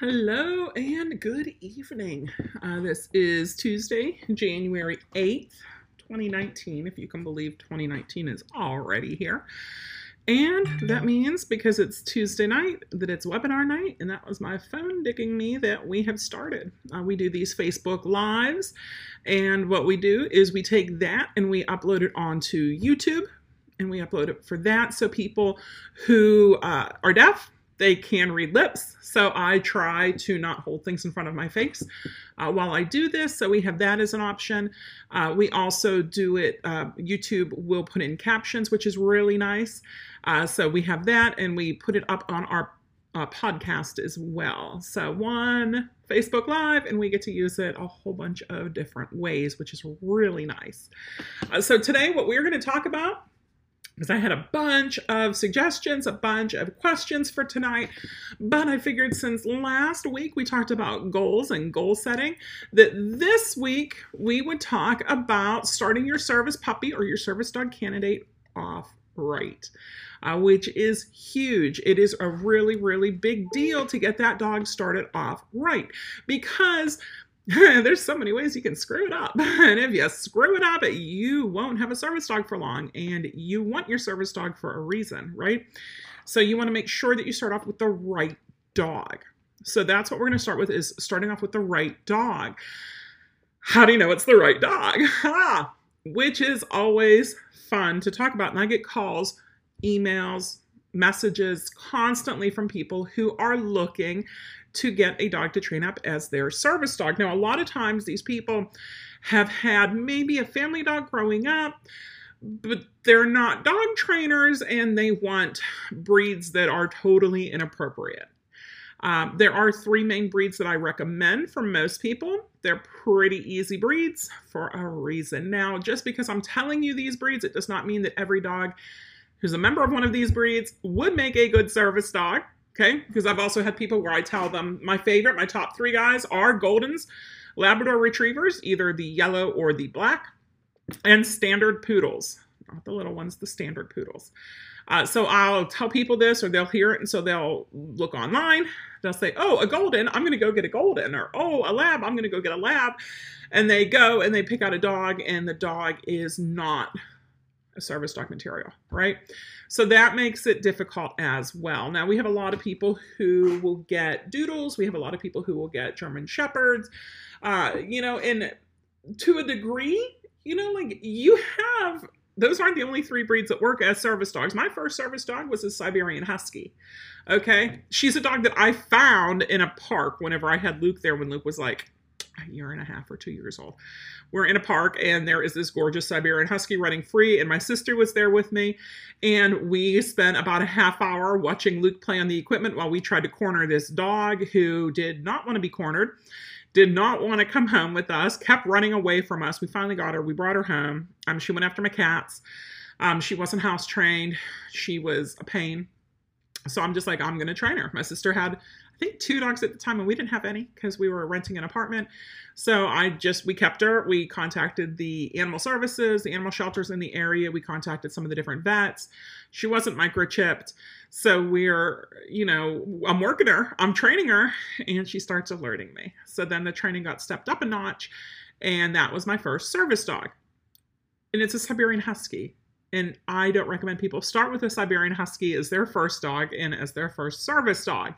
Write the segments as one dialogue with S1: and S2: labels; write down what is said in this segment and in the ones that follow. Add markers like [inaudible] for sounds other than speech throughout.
S1: Hello and good evening. Uh, this is Tuesday, January 8th, 2019, if you can believe 2019 is already here. And that means because it's Tuesday night that it's webinar night, and that was my phone digging me that we have started. Uh, we do these Facebook Lives, and what we do is we take that and we upload it onto YouTube, and we upload it for that so people who uh, are deaf they can read lips, so I try to not hold things in front of my face uh, while I do this. So we have that as an option. Uh, we also do it, uh, YouTube will put in captions, which is really nice. Uh, so we have that, and we put it up on our uh, podcast as well. So one Facebook Live, and we get to use it a whole bunch of different ways, which is really nice. Uh, so today, what we're going to talk about because I had a bunch of suggestions, a bunch of questions for tonight. But I figured since last week we talked about goals and goal setting, that this week we would talk about starting your service puppy or your service dog candidate off right. Uh, which is huge. It is a really, really big deal to get that dog started off right because [laughs] there's so many ways you can screw it up. [laughs] And if you screw it up, you won't have a service dog for long. And you want your service dog for a reason, right? So you want to make sure that you start off with the right dog. So that's what we're going to start with is starting off with the right dog. How do you know it's the right dog? [laughs] Which is always fun to talk about. And I get calls, emails, messages constantly from people who are looking to get a dog to train up as their service dog. Now, a lot of times these people have had maybe a family dog growing up, but they're not dog trainers and they want breeds that are totally inappropriate. Um, there are three main breeds that I recommend for most people. They're pretty easy breeds for a reason. Now, just because I'm telling you these breeds, it does not mean that every dog who's a member of one of these breeds would make a good service dog. Okay, because I've also had people where I tell them my favorite, my top three guys are Goldens, Labrador Retrievers, either the yellow or the black, and standard poodles. Not the little ones, the standard poodles. Uh, so I'll tell people this, or they'll hear it, and so they'll look online. They'll say, "Oh, a golden, I'm going to go get a golden," or "Oh, a lab, I'm going to go get a lab," and they go and they pick out a dog, and the dog is not a service dog material, right? So that makes it difficult as well. Now, we have a lot of people who will get doodles, we have a lot of people who will get German Shepherds, uh, you know, and to a degree, you know, like you have those aren't the only three breeds that work as service dogs. My first service dog was a Siberian Husky. Okay. She's a dog that I found in a park whenever I had Luke there when Luke was like a year and a half or two years old. We're in a park and there is this gorgeous Siberian Husky running free, and my sister was there with me. And we spent about a half hour watching Luke play on the equipment while we tried to corner this dog who did not want to be cornered, did not want to come home with us, kept running away from us. We finally got her, we brought her home. Um, she went after my cats. Um, she wasn't house trained, she was a pain. So I'm just like, I'm going to train her. My sister had I think two dogs at the time, and we didn't have any because we were renting an apartment. So I just we kept her. We contacted the animal services, the animal shelters in the area. We contacted some of the different vets. She wasn't microchipped, so we're you know I'm working her, I'm training her, and she starts alerting me. So then the training got stepped up a notch, and that was my first service dog, and it's a Siberian Husky and I don't recommend people start with a Siberian Husky as their first dog and as their first service dog.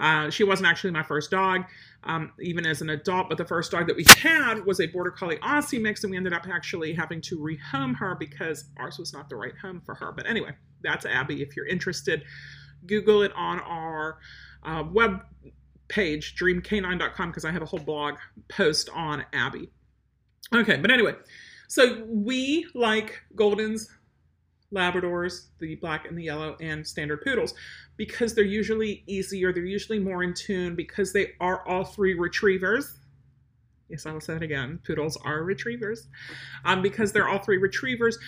S1: Uh, she wasn't actually my first dog, um, even as an adult, but the first dog that we had was a Border Collie Aussie mix, and we ended up actually having to rehome her because ours was not the right home for her. But anyway, that's Abby. If you're interested, Google it on our uh, web page, dreamk9.com, because I have a whole blog post on Abby. Okay, but anyway, so we like Goldens, Labradors, the black and the yellow, and standard poodles because they're usually easier, they're usually more in tune because they are all three retrievers. Yes, I will say it again. Poodles are retrievers. Um, because they're all three retrievers,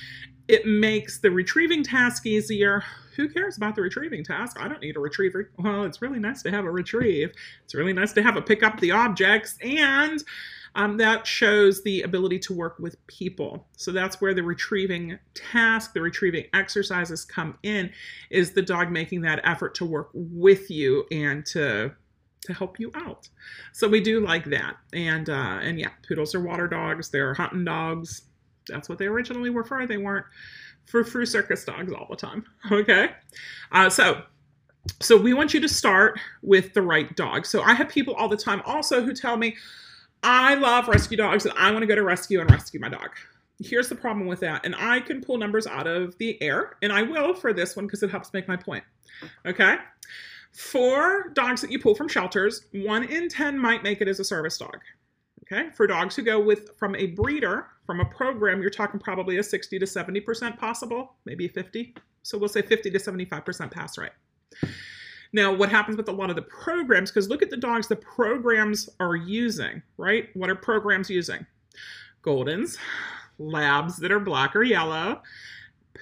S1: it makes the retrieving task easier. Who cares about the retrieving task? I don't need a retriever. Well, it's really nice to have a retrieve. It's really nice to have a pick up the objects and um, that shows the ability to work with people. So that's where the retrieving task, the retrieving exercises come in, is the dog making that effort to work with you and to to help you out. So we do like that. And uh, and yeah, poodles are water dogs. They're hunting dogs. That's what they originally were for. They weren't for circus dogs all the time. [laughs] Okay. Uh, so so we want you to start with the right dog. So I have people all the time also who tell me, I love rescue dogs and I want to go to rescue and rescue my dog. Here's the problem with that. And I can pull numbers out of the air, and I will for this one because it helps make my point. Okay? For dogs that you pull from shelters, one in 10 might make it as a service dog. Okay? For dogs who go with from a breeder, from a program, you're talking probably a 60 to 70% possible, maybe 50. So we'll say 50 to 75% pass rate. Now, what happens with a lot of the programs, because look at the dogs the programs are using, right? What are programs using? Goldens, labs that are black or yellow,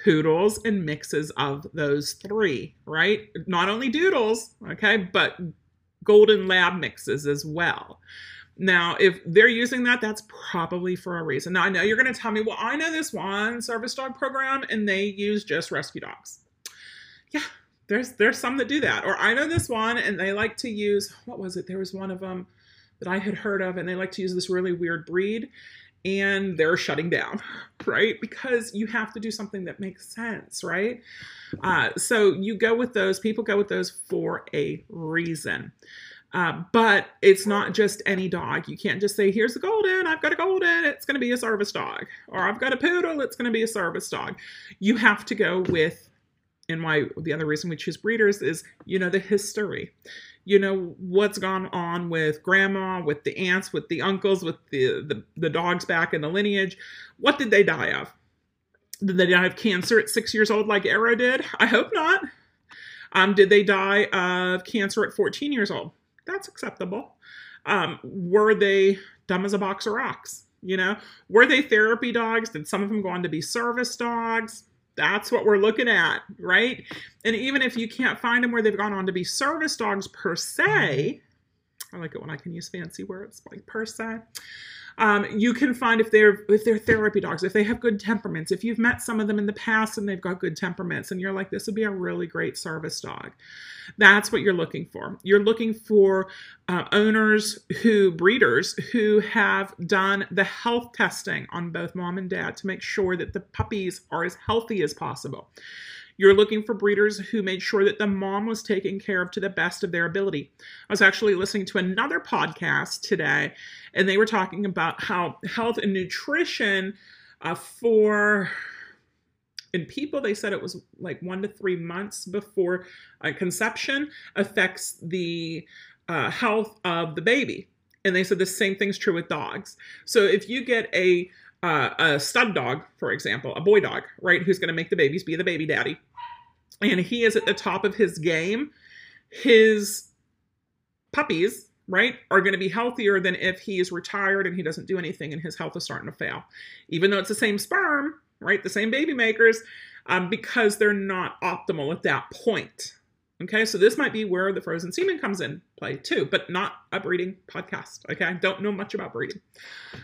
S1: poodles, and mixes of those three, right? Not only doodles, okay, but golden lab mixes as well. Now, if they're using that, that's probably for a reason. Now, I know you're going to tell me, well, I know this one service dog program and they use just rescue dogs. Yeah, there's there's some that do that. Or I know this one and they like to use what was it? There was one of them that I had heard of and they like to use this really weird breed and they're shutting down, [laughs] right? Because you have to do something that makes sense, right? Uh, so you go with those, people go with those for a reason. Uh, but it's not just any dog. You can't just say, here's a golden, I've got a golden, it's going to be a service dog. Or I've got a poodle, it's going to be a service dog. You have to go with and why the other reason we choose breeders is you know the history. You know what's gone on with grandma with the aunts with the uncles with the the, the dogs back in the lineage. What did they die of? Did they die of cancer at six years old like arrow did? I hope not. Um, did they die of cancer at 14 years old? That's acceptable. Um, were they dumb as a box of rocks? You know were they therapy dogs? Did some of them go on to be service dogs that's what we're looking at, right? And even if you can't find them where they've gone on to be service dogs per se, mm-hmm. I like it when I can use fancy words like per se. Um, you can find if they're if they're therapy dogs, if they have good temperaments, if you've met some of them in the past and they've got good temperaments, and you're like, this would be a really great service dog. That's what you're looking for. You're looking for uh, owners who breeders who have done the health testing on both mom and dad to make sure that the puppies are as healthy as possible. You're looking for breeders who made sure that the mom was taken care of to the best of their ability. I was actually listening to another podcast today, and they were talking about how health and nutrition uh, for in people they said it was like one to three months before uh, conception affects the uh, health of the baby and they said the same thing's true with dogs so if you get a uh, a stud dog, for example, a boy dog, right, who's going to make the babies, be the baby daddy, and he is at the top of his game, his puppies, right, are going to be healthier than if he is retired and he doesn't do anything and his health is starting to fail. Even though it's the same sperm, right, the same baby makers, um, because they're not optimal at that point. Okay, so this might be where the frozen semen comes in play too, but not a breeding podcast. Okay, I don't know much about breeding.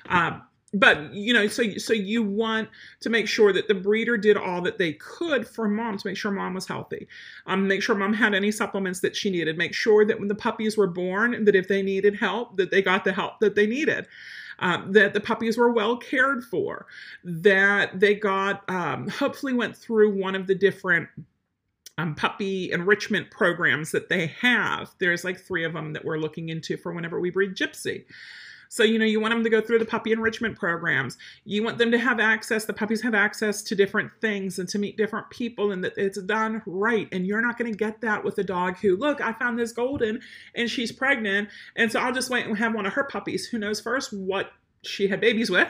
S1: Um, but you know so so you want to make sure that the breeder did all that they could for mom to make sure mom was healthy. Um make sure mom had any supplements that she needed. Make sure that when the puppies were born that if they needed help that they got the help that they needed. Um, that the puppies were well cared for. That they got um, hopefully went through one of the different um, puppy enrichment programs that they have. There's like three of them that we're looking into for whenever we breed gypsy so, you know, you want them to go through the puppy enrichment programs. You want them to have access, the puppies have access to different things and to meet different people and that it's done right. And you're not going to get that with a dog who, look, I found this golden and she's pregnant. And so I'll just wait and have one of her puppies who knows first what she had babies with.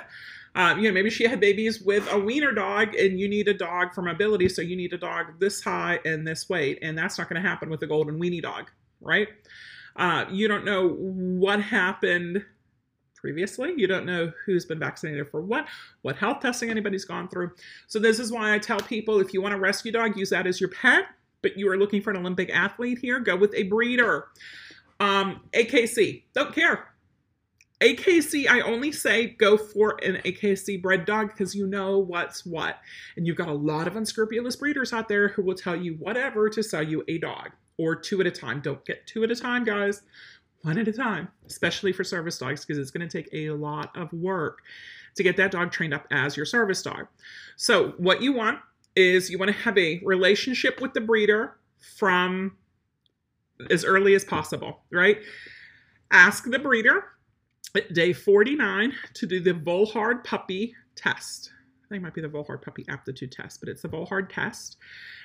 S1: Um, you know, maybe she had babies with a wiener dog and you need a dog for mobility. So you need a dog this high and this weight. And that's not going to happen with a golden weenie dog, right? Uh, you don't know what happened previously. You don't know who's been vaccinated for what, what health testing anybody's gone through. So, this is why I tell people if you want a rescue dog, use that as your pet, but you are looking for an Olympic athlete here, go with a breeder. Um, AKC, don't care. AKC, I only say go for an AKC bred dog because you know what's what. And you've got a lot of unscrupulous breeders out there who will tell you whatever to sell you a dog or two at a time. Don't get two at a time, guys one at a time, especially for service dogs, because it's going to take a lot of work to get that dog trained up as your service dog. So, what you want is you want to have a relationship with the breeder from as early as possible, right? Ask the breeder at day 49 to do the Volhard puppy test. I think it might be the Volhard puppy aptitude test, but it's the Volhard test.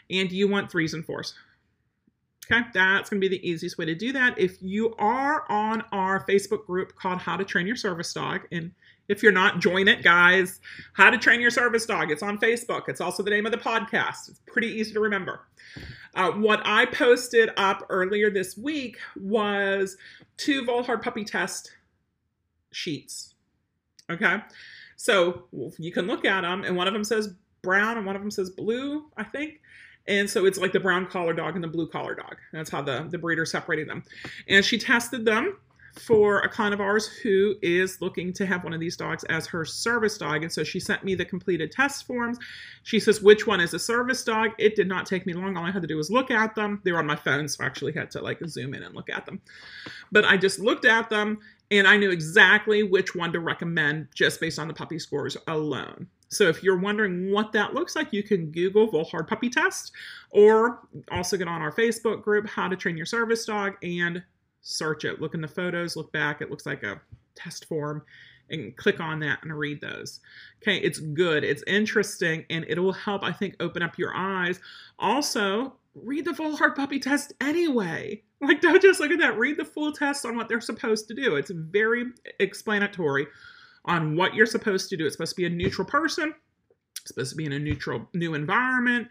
S1: And you want threes and fours. Okay, that's going to be the easiest way to do that. If you are on our Facebook group called How to Train Your Service Dog, and if you're not, join it, guys. How to Train Your Service Dog. It's on Facebook. It's also the name of the podcast. It's pretty easy to remember. Uh, what I posted up earlier this week was two Volhard puppy test sheets. Okay, so you can look at them, and one of them says brown and one of them says blue, I think. And so it's like the brown collar dog and the blue collar dog. That's how the, the breeder separated them. And she tested them for a client of ours who is looking to have one of these dogs as her service dog. And so she sent me the completed test forms. She says, which one is a service dog? It did not take me long. All I had to do was look at them. They were on my phone, so I actually had to like zoom in and look at them. But I just looked at them and I knew exactly which one to recommend just based on the puppy scores alone. So if you're wondering what that looks like, you can Google Volhard Puppy Test or also get on our Facebook group, How to Train Your Service Dog, and search it. Look in the photos, look back. It looks like a test form and click on that and read those. Okay, it's good, it's interesting, and it will help, I think, open up your eyes. Also, read the full Volhard puppy test anyway. Like, don't just look at that. Read the full test on what they're supposed to do. It's very explanatory on what you're supposed to do. It's supposed to be a neutral person, it's supposed to be in a neutral new environment,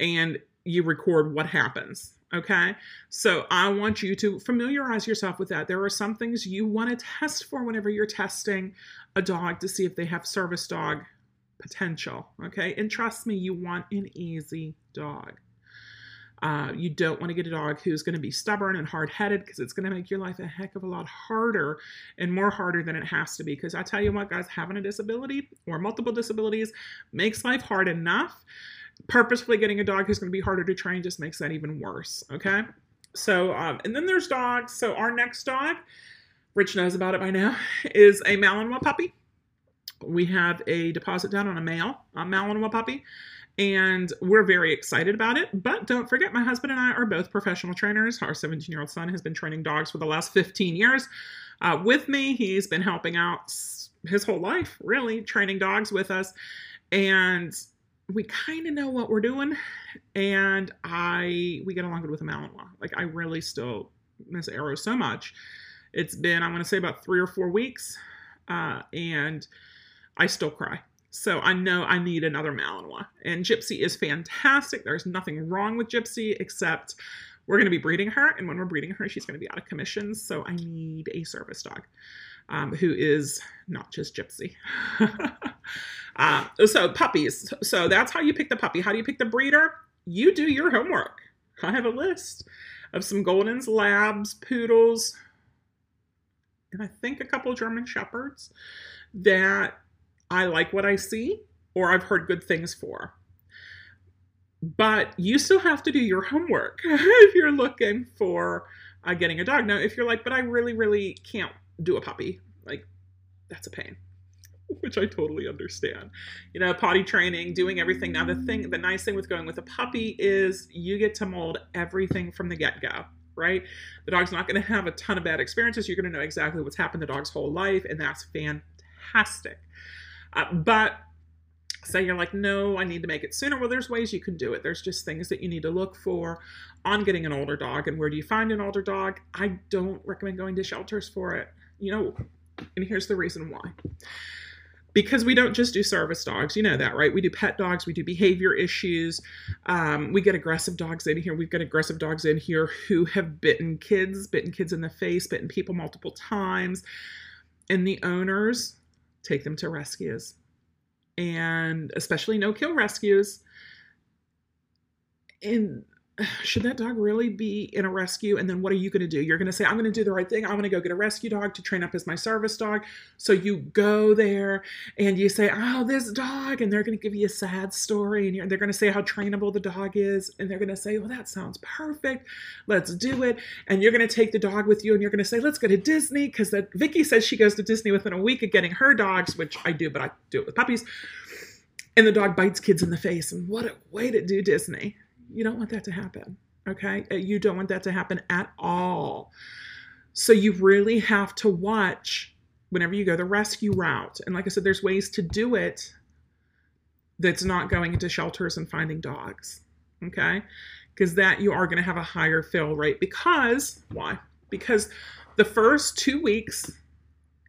S1: and you record what happens. Okay, so I want you to familiarize yourself with that. There are some things you want to test for whenever you're testing a dog to see if they have service dog potential. Okay, and trust me, you want an easy dog. Uh, you don't want to get a dog who's going to be stubborn and hard headed because it's going to make your life a heck of a lot harder and more harder than it has to be. Because I tell you what, guys, having a disability or multiple disabilities makes life hard enough. Purposefully getting a dog who's going to be harder to train just makes that even worse. Okay. So, um, and then there's dogs. So, our next dog, Rich knows about it by now, [laughs] is a Malinois puppy. We have a deposit down on a male, a Malinois puppy and we're very excited about it. But don't forget, my husband and I are both professional trainers. Our 17 year old son has been training dogs for the last 15 years uh, with me. He's been helping out his whole life, really, training dogs with us. And we kind of know what we're doing. And I, we get along good with a Malinois. Like, I really still miss Arrow so much. It's been, I want to say, about three or four weeks. Uh, and I still cry so I know I need another Malinois. And Gypsy is fantastic. There's nothing wrong with Gypsy except we're going to be breeding her. And when we're breeding her, she's going to be out of commission. So I need a service dog um, who is not just Gypsy. [laughs] uh, so puppies. So that's how you pick the puppy. How do you pick the breeder? You do your homework. I have a list of some Goldens, Labs, Poodles, and I think a couple German Shepherds that I like what I see or I've heard good things for. But you still have to do your homework [laughs] if you're looking for uh, getting a dog. Now, if you're like, but I really, really can't do a puppy, like, that's a pain, [laughs] which I totally understand. You know, potty training, doing everything. Now, the thing, the nice thing with going with a puppy is you get to mold everything from the get go right? The dog's not going to have a ton of bad experiences. You're going to know exactly what's happened the dog's whole life, and that's fantastic. Uh, but say you're like, no, I need to make it sooner. Well, there's ways you can do it. There's just things that you need to look for on getting an older dog. And where do you find an older dog? I don't recommend going to shelters for it. You know, and here's the reason why. Because we don't just do service dogs, you know that, right? We do pet dogs, we do behavior issues, um, we get aggressive dogs in here. We've got aggressive dogs in here who have bitten kids, bitten kids in the face, bitten people multiple times. And the owners take them to rescues. And especially no kill rescues. And [sighs] should that dog really be in a rescue? And then what are you going to do? You're going to say, I'm going to do the right thing. I'm going to go get a rescue dog to train up as my service dog. So you go there and you say, Oh, this dog. And they're going to give you a sad story. And they're going to say how trainable the dog is. And they're going to say, Well, that sounds perfect. Let's do it. And you're going to take the dog with you and you're going to say, Let's go to Disney. Because Vicky says she goes to Disney within a week of getting her dogs, which I do, but I do it with puppies. And the dog bites kids in the face. And what a way to do Disney you don't want that to happen. Okay. Uh, you don't want that to happen at all. So you really have to watch whenever you go the rescue route. And like I said, there's ways to do it that's not going into shelters and finding dogs. Okay. Because that you are going to have a higher fill rate. Because, why? Because the first two weeks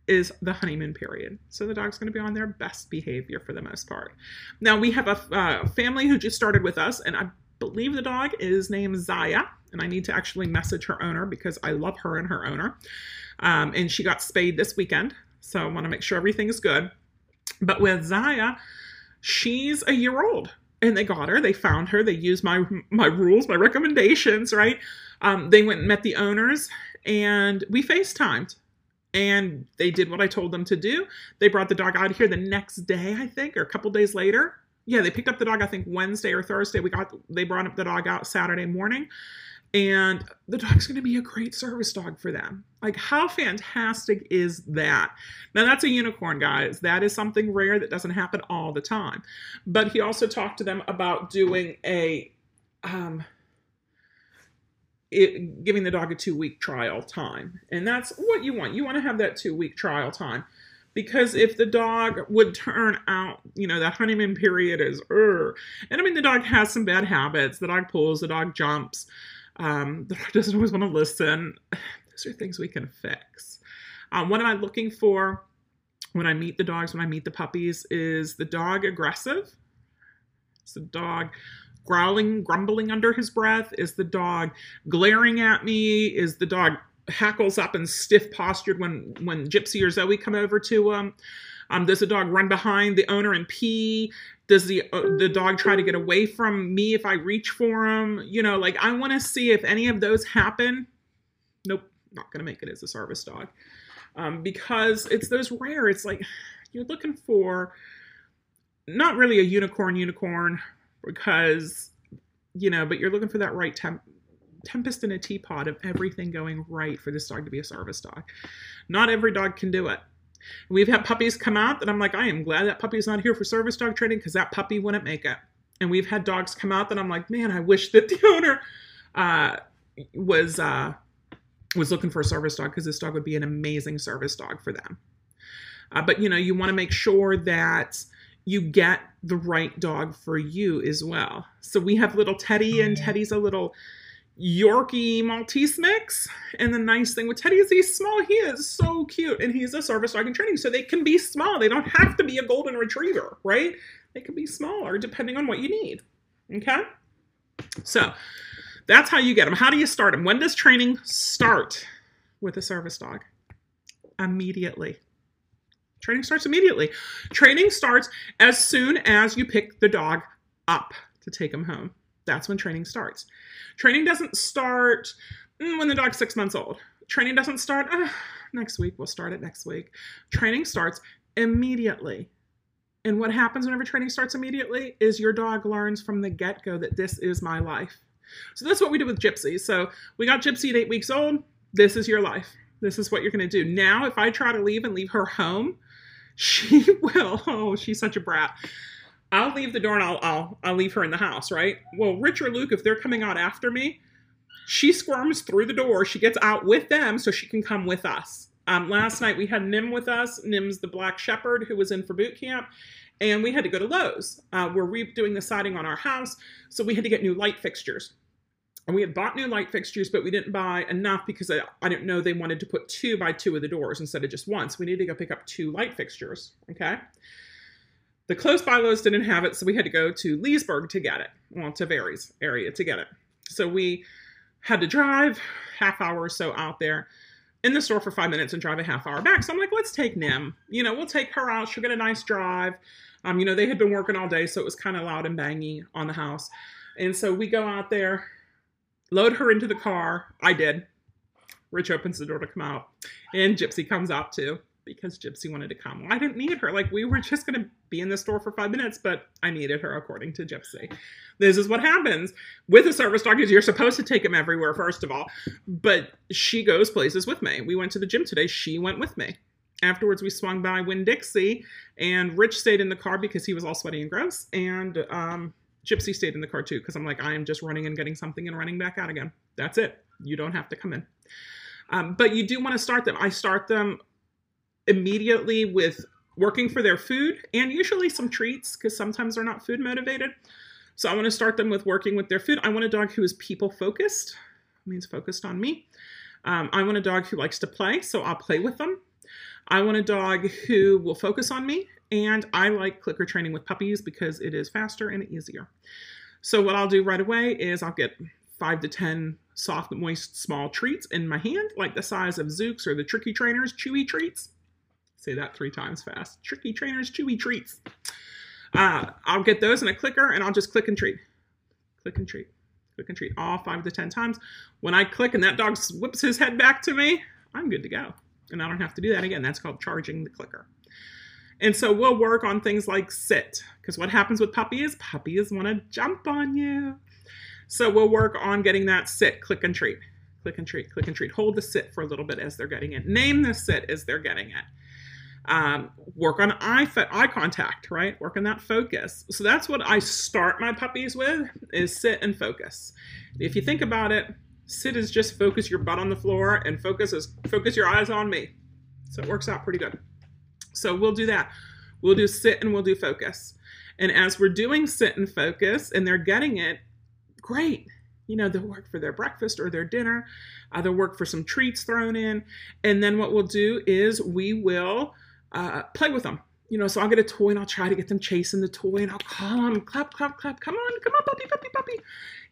S1: is the honeymoon period. So the dog's going to be on their best behavior for the most part. Now, we have a uh, family who just started with us, and I believe the dog is named Zaya, and I need to actually message her owner because I love her and her owner. Um, and she got spayed this weekend, so I want to make sure everything is good. But with Zaya, she's a year old, and they got her. They found her. They used my my rules, my recommendations. Right? Um, they went and met the owners, and we FaceTimed. And they did what I told them to do. They brought the dog out here the next day, I think, or a couple days later yeah, they picked up the dog I think Wednesday or Thursday. We got they brought up the dog out Saturday morning. And the dog's going to be a great service dog for them. Like, how fantastic is that? Now, that's a unicorn, guys. That is something rare that doesn't happen all the time. But he also talked to them about doing a, um, it, giving the dog a two week trial time. And that's what you want. You want to have that two week trial time because if the dog would turn out, you know, that honeymoon period is, er, and I mean, the dog has some bad habits. The dog pulls, the dog jumps, um, the dog [laughs] doesn't always want to listen. [sighs] Those are things we can fix. Um, what am I looking for when I meet the dogs, when I meet the puppies? Is the dog aggressive? Is the dog growling, grumbling under his breath? Is the dog glaring at me? Is the dog hackles up and stiff postured when when Gypsy or Zoe come over to him. Um, does the dog run behind the owner and pee? Does the uh, the dog try to get away from me if I reach for him? You know, like I want to see if any of those happen. Nope, not gonna make it as a service dog um, because it's those rare. It's like you're looking for not really a unicorn unicorn because you know, but you're looking for that right temp tempest in a teapot of everything going right for this dog to be a service dog. Not every dog can do it. We've had puppies come out that I'm like, I am glad that puppy is not here for service dog training because that puppy wouldn't make it. And we've had dogs come out that I'm like, man, I wish that the [laughs] owner uh, was uh, was looking for a service dog because this dog would be an amazing service dog for them. Uh, but you know, you want to make sure that you get the right dog for you as well. So we have little Teddy, and Teddy's a little Yorkie Maltese mix. And the nice thing with Teddy is he's small. He is so cute. And he's a service dog in training. So they can be small. They don't have to be a golden retriever, right? They can be smaller depending on what you need. Okay? So that's how you get them. How do you start them? When does training start with a service dog? Immediately. Training starts immediately. Training starts as soon as you pick the dog up to take him home. That's when training starts. Training doesn't start mm, when the dog's six months old. Training doesn't start uh, next week. We'll start it next week. Training starts immediately. And what happens whenever training starts immediately is your dog learns from the get go that this is my life. So that's what we do with Gypsy. So we got Gypsy at eight weeks old. This is your life. This is what you're going to do. Now, if I try to leave and leave her home, [laughs] she will. Oh, she's such a brat. I'll leave the door and I'll, I'll, I'll leave her in the house, right? Well, Rich or Luke, if they're coming out after me, she squirms through the door. She gets out with them so she can come with us. Um, last night we had Nim with us. Nim's the black shepherd who was in for boot camp. And we had to go to Lowe's. Uh, we're redoing the siding on our house, so we had to get new light fixtures. And we had bought new light fixtures, but we didn't buy enough because I, I didn't know they wanted to put two by two of the doors instead of just one. So we needed to go pick up two light fixtures. Okay. The close by Lowe's didn't have it, so we had to go to Leesburg to get it, well, to Barry's area to get it. So we had to drive half hour or so out there in the store for five minutes and drive a half hour back. So I'm like, let's take Nim. You know, we'll take her out. She'll get a nice drive. Um, you know, they had been working all day, so it was kind of loud and bangy on the house. And so we go out there load her into the car. I did. Rich opens the door to come out, and Gypsy comes out too because Gypsy wanted to come. Well, I didn't need her. Like we were just going to be in the store for five minutes, but I needed her according to Gypsy. This is what happens with a service dog is you're supposed to take him everywhere, first of all, but she goes places with me. We went to the gym today. She went with me. Afterwards, we swung by Winn-Dixie, and Rich stayed in the car because he was all sweaty and gross, and um, Gypsy stayed in the car too because I'm like, I am just running and getting something and running back out again. That's it. You don't have to come in. Um, but you do want to start them. I start them immediately with working for their food and usually some treats because sometimes they're not food motivated. So I want to start them with working with their food. I want a dog who is people focused, means focused on me. Um, I want a dog who likes to play, so I'll play with them. I want a dog who will focus on me, and I like clicker training with puppies because it is faster and easier. So what I'll do right away is I'll get five to 10 soft, moist, small treats in my hand, like the size of Zukes or the Tricky Trainers chewy treats. Say that three times fast. Tricky Trainers chewy treats. Uh, I'll get those in a clicker and I'll just click and treat. Click and treat. Click and treat all five to 10 times. When I click and that dog whips his head back to me, I'm good to go. And I don't have to do that again. That's called charging the clicker. And so we'll work on things like sit, because what happens with puppies, puppies want to jump on you. So we'll work on getting that sit, click and treat, click and treat, click and treat. Hold the sit for a little bit as they're getting it. Name the sit as they're getting it. Um, work on eye, eye contact, right? Work on that focus. So that's what I start my puppies with is sit and focus. If you think about it, sit is just focus your butt on the floor and focus is focus your eyes on me. So it works out pretty good. So we'll do that. We'll do sit and we'll do focus. And as we're doing sit and focus and they're getting it, great. You know, they'll work for their breakfast or their dinner. Uh, they'll work for some treats thrown in. And then what we'll do is we will uh, play with them. You know, so I'll get a toy and I'll try to get them chasing the toy and I'll call them, clap, clap, clap, come on, come on, puppy, puppy, puppy.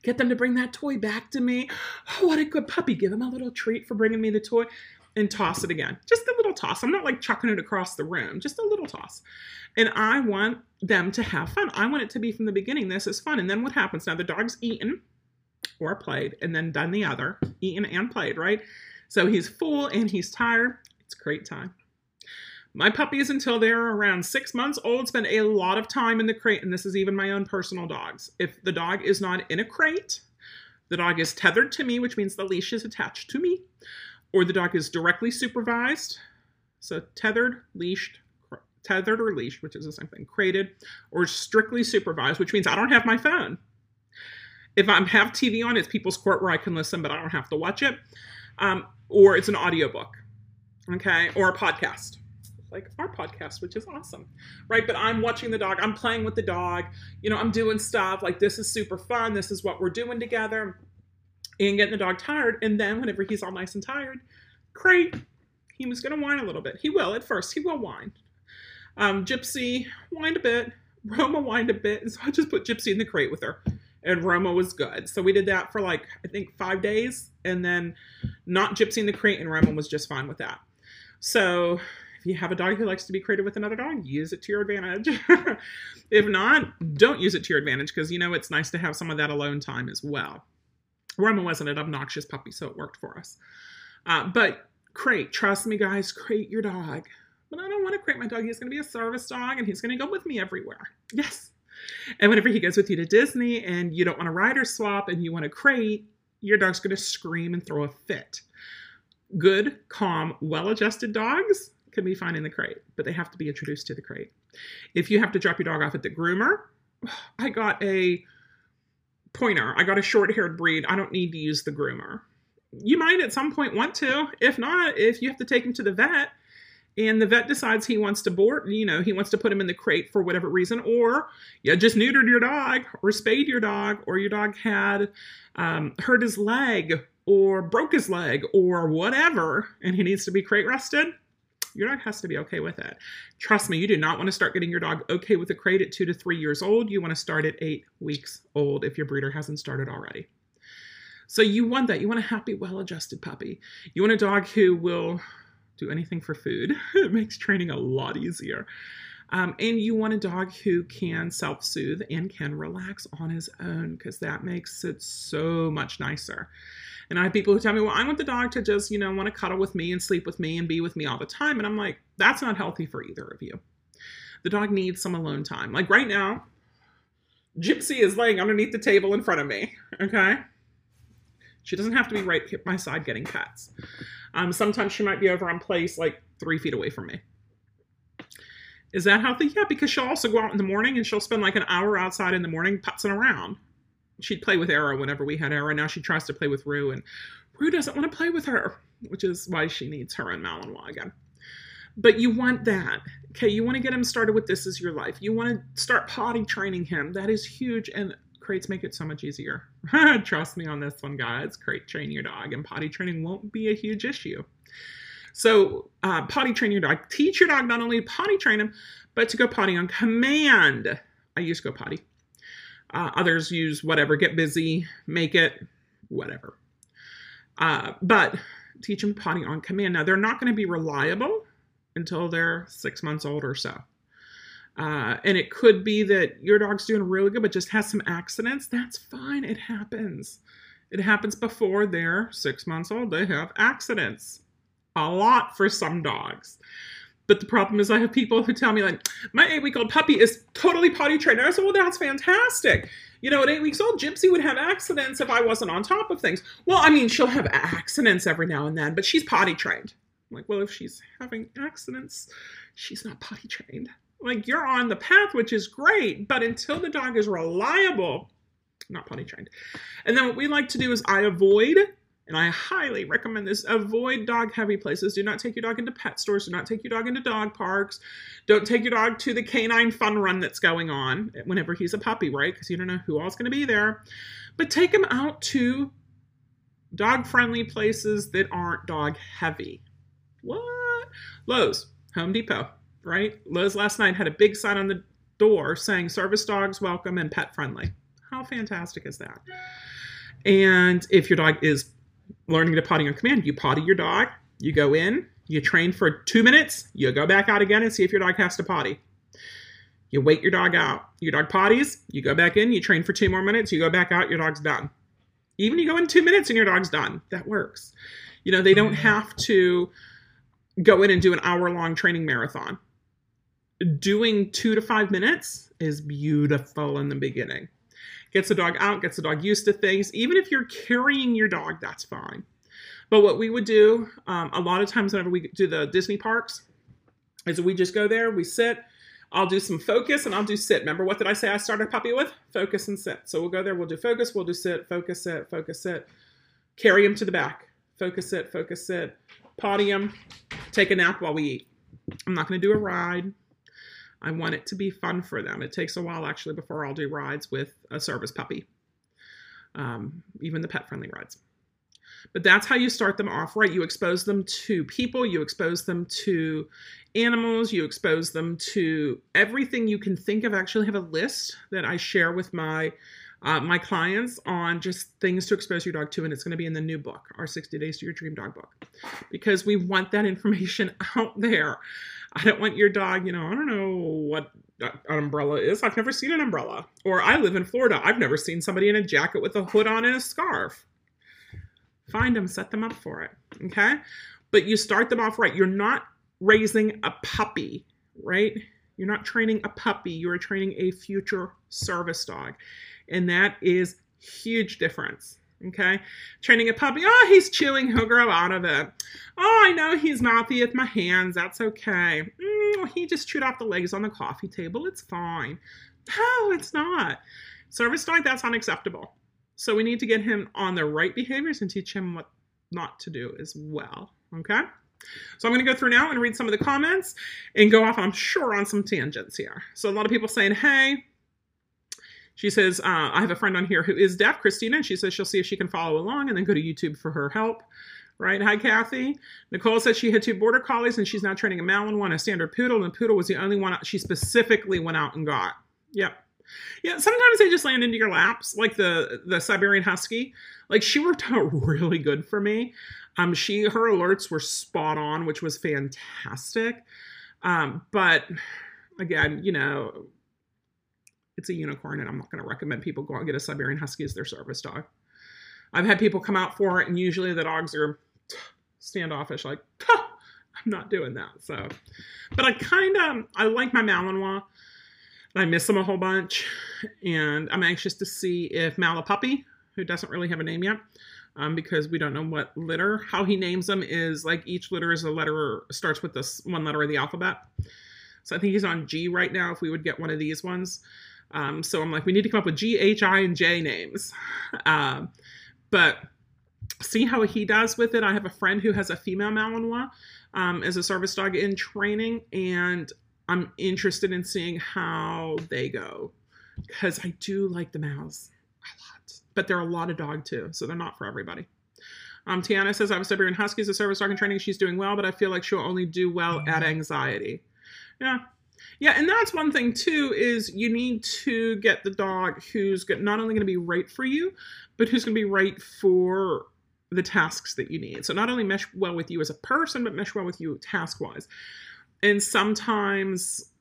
S1: Get them to bring that toy back to me. Oh, what a good puppy. Give them a little treat for bringing me the toy and toss it again. Just a little toss. I'm not like chucking it across the room, just a little toss. And I want them to have fun. I want it to be from the beginning, this is fun. And then what happens? Now the dog's eaten or played and then done the other, eaten and played, right? So he's full and he's tired. It's great time. My puppies, until they're around six months old, spend a lot of time in the crate, and this is even my own personal dogs. If the dog is not in a crate, the dog is tethered to me, which means the leash is attached to me or the dog is directly supervised, so tethered, leashed, tethered or leashed, which is the same thing, crated, or strictly supervised, which means I don't have my phone. If I have TV on, it's People's Court where I can listen, but I don't have to watch it. Um, or it's an audiobook, okay, or a podcast, like our podcast, which is awesome, right? But I'm watching the dog, I'm playing with the dog, you know, I'm doing stuff like this is super fun, this is what we're doing together and getting the dog tired. And then whenever he's all nice and tired, great, he was going to whine a little bit. He will at first. He will whine. Um, Gypsy whined a bit. Roma whined a bit. and So I just put Gypsy in the crate with her. And Roma was good. So we did that for like, I think, five days. And then not gypsying the crate, and Roma was just fine with that. So you have a dog who likes to be crated with another dog, use it to your advantage. [laughs] if not, don't use it to your advantage because you know it's nice to have some of that alone time as well. Roma wasn't an obnoxious puppy, so it worked for us. Uh, but crate, trust me, guys, crate your dog. But I don't want to crate my dog. He's going to be a service dog and he's going to go with me everywhere. Yes. And whenever he goes with you to Disney and you don't want to ride or swap and you want to crate, your dog's going to scream and throw a fit. Good, calm, well adjusted dogs can be fine in the crate, but they have to be introduced to the crate. If you have to drop your dog off at the groomer, [sighs] I got a pointer. I got a short haired breed. I don't need to use the groomer. You might at some point want to. If not, if you have to take him to the vet and the vet decides he wants to board, you know, he wants to put him in the crate for whatever reason, or you just neutered your dog or spayed your dog, or your dog had um, hurt his leg or broke his leg or whatever, and he needs to be crate rested your dog has to be okay with it. Trust me, you do not want to start getting your dog okay with a crate at two to three years old. You want to start at eight weeks old if your breeder hasn't started already. So you want that. You want a happy, well adjusted puppy. You want a dog who will do anything for food. [laughs] it makes training a lot easier. Um, and you want a dog who can self soothe and can relax on his own because that makes it so much nicer. And I have people who tell me, well, I want the dog to just, you know, want to cuddle with me and sleep with me and be with me all the time. And I'm like, that's not healthy for either of you. The dog needs some alone time. Like right now, Gypsy is laying underneath the table in front of me. Okay. She doesn't have to be right at my side getting pets. Um, sometimes she might be over on place like three feet away from me. Is that healthy? Yeah, because she'll also go out in the morning and she'll spend like an hour outside in the morning putzing around. She'd play with Arrow whenever we had Arrow. Now she tries to play with Rue, and Rue doesn't want to play with her, which is why she needs her and Malinois again. But you want that. Okay, you want to get him started with this is your life. You want to start potty training him. That is huge. And crates make it so much easier. [laughs] Trust me on this one, guys. Crate train your dog, and potty training won't be a huge issue. So, uh, potty train your dog. Teach your dog not only potty train him, but to go potty on command. I use Go Potty. Uh, others use whatever, get busy, make it, whatever. Uh, but teach them potty on command. Now, they're not going to be reliable until they're six months old or so. Uh, and it could be that your dog's doing really good, but just has some accidents. That's fine. It happens. It happens before they're six months old. They have accidents. A lot for some dogs. But the problem is, I have people who tell me, like, my eight week old puppy is totally potty trained. And I said, well, that's fantastic. You know, at eight weeks old, Gypsy would have accidents if I wasn't on top of things. Well, I mean, she'll have accidents every now and then, but she's potty trained. I'm like, well, if she's having accidents, she's not potty trained like you're on the path, which is great, but until the dog is reliable, not potty trained. And then what we like to do is I avoid, and I highly recommend this, avoid dog heavy places. Do not take your dog into pet stores. Do not take your dog into dog parks. Don't take your dog to the canine fun run that's going on whenever he's a puppy, right? Because you don't know who all's going to be there. But take him out to dog friendly places that aren't dog heavy. What? Lowe's, Home Depot, right? Lowe's last night had a big sign on the door saying service dogs welcome and pet friendly. How fantastic is that? And if your dog is learning to potty on command, you potty your dog, you go in, you train for two minutes, you go back out again and see if your dog has to potty. You wait your dog out. Your dog potties, you go back in, you train for two more minutes, you go back out, your dog's done. Even you go in two minutes and your dog's done. That works. You know, they don't mm-hmm. have to go in and do an hour long training marathon doing two to five minutes is beautiful in the beginning. Gets the dog out, gets the dog used to things. Even if you're carrying your dog, that's fine. But what we would do um, a lot of times whenever we do the Disney parks is we just go there, we sit. I'll do some focus and I'll do sit. Remember what did I say I started puppy with? Focus and sit. So we'll go there, we'll do focus, we'll do sit, focus, sit, focus, sit. Carry him to the back. Focus, it, focus, it. Potty him. Take a nap while we eat. I'm not going to do a ride. I want it to be fun for them. It takes a while actually before I'll do rides with a service puppy, um, even the pet friendly rides. But that's how you start them off, right? You expose them to people, you expose them to animals, you expose them to everything you can think of. I actually have a list that I share with my uh, my clients on just things to expose your dog to, and it's going to be in the new book, our 60 Days to Your Dream Dog book, because we want that information [laughs] out there. I don't want your dog, you know, I don't know what an umbrella is. I've never seen an umbrella. Or I live in Florida. I've never seen somebody in a jacket with a hood on and a scarf. Find them, set them up for it. Okay? But you start them off right. You're not raising a puppy, right? You're not training a puppy. You're training a future service dog. And that is huge difference. Okay. Training a puppy. Oh, he's chewing. He'll grow out of it. Oh, I know he's mouthy with my hands. That's okay. Mm, he just chewed off the legs on the coffee table. It's fine. No, it's not. Service dog, that's unacceptable. So we need to get him on the right behaviors and teach him what not to do as well. Okay. So I'm going to go through now and read some of the comments and go off, I'm sure, on some tangents here. So a lot of people saying, hey, she says, uh, I have a friend on here who is deaf, Christina, and she says she'll see if she can follow along and then go to YouTube for her help. Right? Hi, Kathy. Nicole says she had two border collies and she's now training a Malinois, a standard poodle, and poodle was the only one she specifically went out and got. Yep. Yeah, sometimes they just land into your laps, like the the Siberian Husky. Like she worked out [laughs] really good for me. Um, she her alerts were spot on, which was fantastic. Um, but again, you know, it's a unicorn, and I'm not going to recommend people go out and get a Siberian Husky as their service dog. I've had people come out for it, and usually the dogs are [tsk] standoffish, like, [tsk] I'm not doing that. So, but I kind of, I like my Malinois. I miss them a whole bunch, and I'm anxious to see if Malapuppy, who doesn't really have a name yet, um, because we don't know what litter. How he names them is like each litter is a letter starts with this one letter of the alphabet. So I think he's on G right now. If we would get one of these ones, um, so I'm like, we need to come up with G, H, I, and J names. Uh, but see how he does with it. I have a friend who has a female Malinois um, as a service dog in training, and I'm interested in seeing how they go because I do like the Mals a lot, but they're a lot of dog too, so they're not for everybody. Um, Tiana says, I have a Siberian Husky as a service dog in training. She's doing well, but I feel like she'll only do well at anxiety. Yeah. Yeah, and that's one thing too is you need to get the dog who's not only going to be right for you, but who's going to be right for the tasks that you need. So not only mesh well with you as a person, but mesh well with you task wise. And sometimes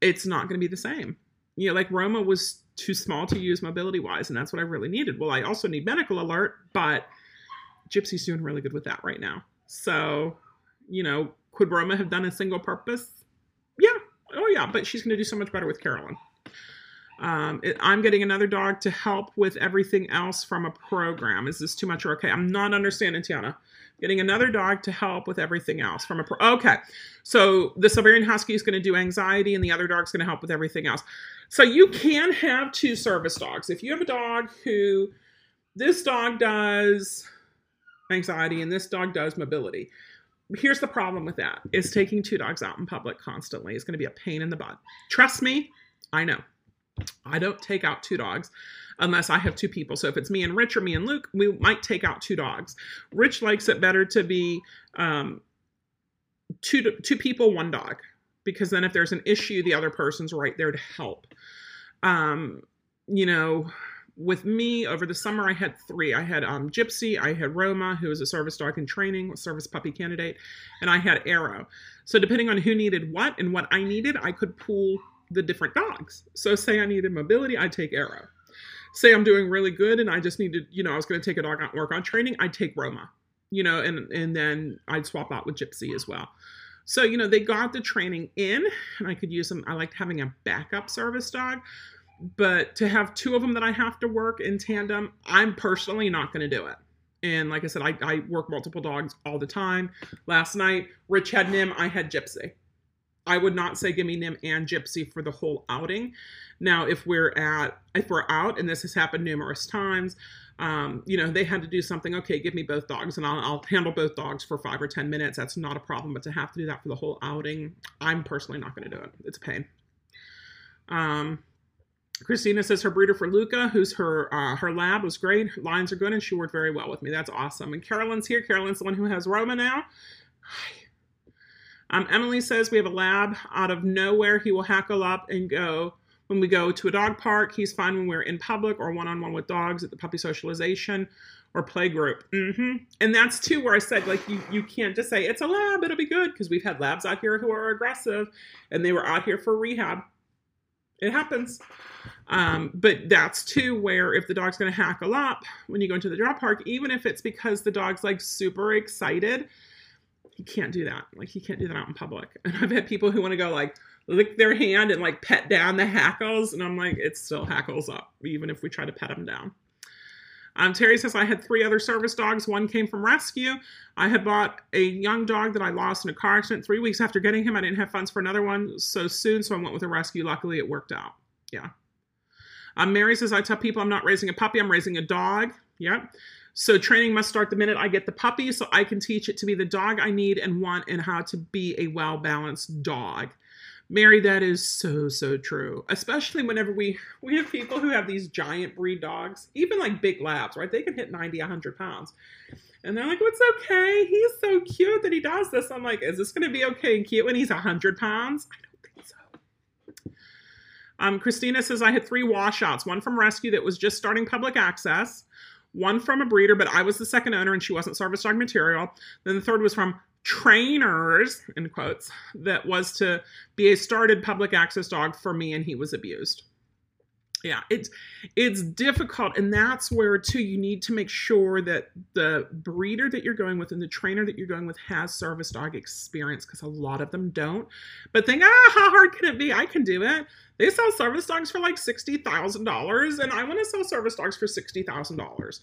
S1: it's not going to be the same. You know, like Roma was too small to use mobility wise, and that's what I really needed. Well, I also need medical alert, but Gypsy's doing really good with that right now. So, you know, could Roma have done a single purpose? Yeah. Oh, yeah, but she's going to do so much better with Carolyn. Um, it, I'm getting another dog to help with everything else from a program. Is this too much or okay? I'm not understanding, Tiana. Getting another dog to help with everything else from a pro. Okay, so the Siberian Husky is going to do anxiety, and the other dog's going to help with everything else. So you can have two service dogs. If you have a dog who this dog does anxiety and this dog does mobility. Here's the problem with that is taking two dogs out in public constantly is going to be a pain in the butt. Trust me, I know. I don't take out two dogs unless I have two people. So if it's me and Rich or me and Luke, we might take out two dogs. Rich likes it better to be um, two two people, one dog, because then if there's an issue, the other person's right there to help. Um, you know, with me over the summer, I had three. I had um, Gypsy, I had Roma, who was a service dog in training, service puppy candidate, and I had Arrow. So depending on who needed what and what I needed, I could pool the different dogs. So say I needed mobility, I'd take Arrow. Say I'm doing really good and I just needed, you know, I was going to take a dog out work on training, I'd take Roma, you know, and and then I'd swap out with Gypsy as well. So you know they got the training in, and I could use them. I liked having a backup service dog, but to have two of them that I have to work in tandem, I'm personally not going to do it. And like I said, I, I work multiple dogs all the time. Last night, Rich had Nim, I had Gypsy. I would not say give me Nim and Gypsy for the whole outing. Now, if we're at if we're out, and this has happened numerous times, um, you know, they had to do something. Okay, give me both dogs, and I'll, I'll handle both dogs for five or ten minutes. That's not a problem. But to have to do that for the whole outing, I'm personally not going to do it. It's a pain. Um, Christina says her breeder for Luca, who's her uh, her lab, was great. Her lines are good, and she worked very well with me. That's awesome. And Carolyn's here. Carolyn's the one who has Roma now. Um, Emily says we have a lab out of nowhere. He will hackle up and go when we go to a dog park. He's fine when we're in public or one on one with dogs at the puppy socialization or play group. Mm-hmm. And that's too where I said like you you can't just say it's a lab. It'll be good because we've had labs out here who are aggressive and they were out here for rehab. It happens. Um, but that's too where if the dog's going to hackle up when you go into the dog park, even if it's because the dog's like super excited he can't do that. Like he can't do that out in public. And I've had people who want to go like lick their hand and like pet down the hackles, and I'm like, it still hackles up, even if we try to pet them down. Um, Terry says I had three other service dogs. One came from rescue. I had bought a young dog that I lost in a car accident. Three weeks after getting him, I didn't have funds for another one so soon, so I went with a rescue. Luckily, it worked out. Yeah. Um, Mary says I tell people I'm not raising a puppy, I'm raising a dog. Yep. So training must start the minute I get the puppy so I can teach it to be the dog I need and want and how to be a well-balanced dog. Mary, that is so so true. Especially whenever we we have people who have these giant breed dogs, even like big labs, right? They can hit 90, 100 pounds. And they're like, "What's okay? He's so cute that he does this." I'm like, "Is this going to be okay and cute when he's 100 pounds?" I don't think so. Um, Christina says I had three washouts. One from rescue that was just starting public access one from a breeder, but I was the second owner and she wasn't service dog material. Then the third was from trainers in quotes that was to be a started public access dog for me and he was abused. Yeah it's it's difficult and that's where too you need to make sure that the breeder that you're going with and the trainer that you're going with has service dog experience because a lot of them don't. But think ah how hard can it be? I can do it. They sell service dogs for like $60000 and i want to sell service dogs for $60000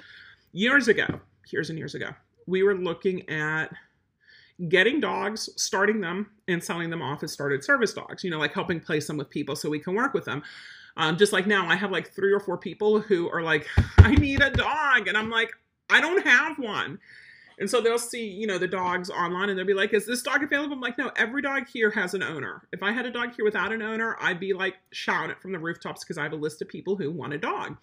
S1: years ago years and years ago we were looking at getting dogs, starting them, and selling them off as started service dogs, you know, like helping place them with people so we can work with them. Um, just like now, I have like three or four people who are like, I need a dog. And I'm like, I don't have one. And so they'll see, you know, the dogs online and they'll be like, is this dog available? I'm like, no, every dog here has an owner. If I had a dog here without an owner, I'd be like shouting it from the rooftops because I have a list of people who want a dog.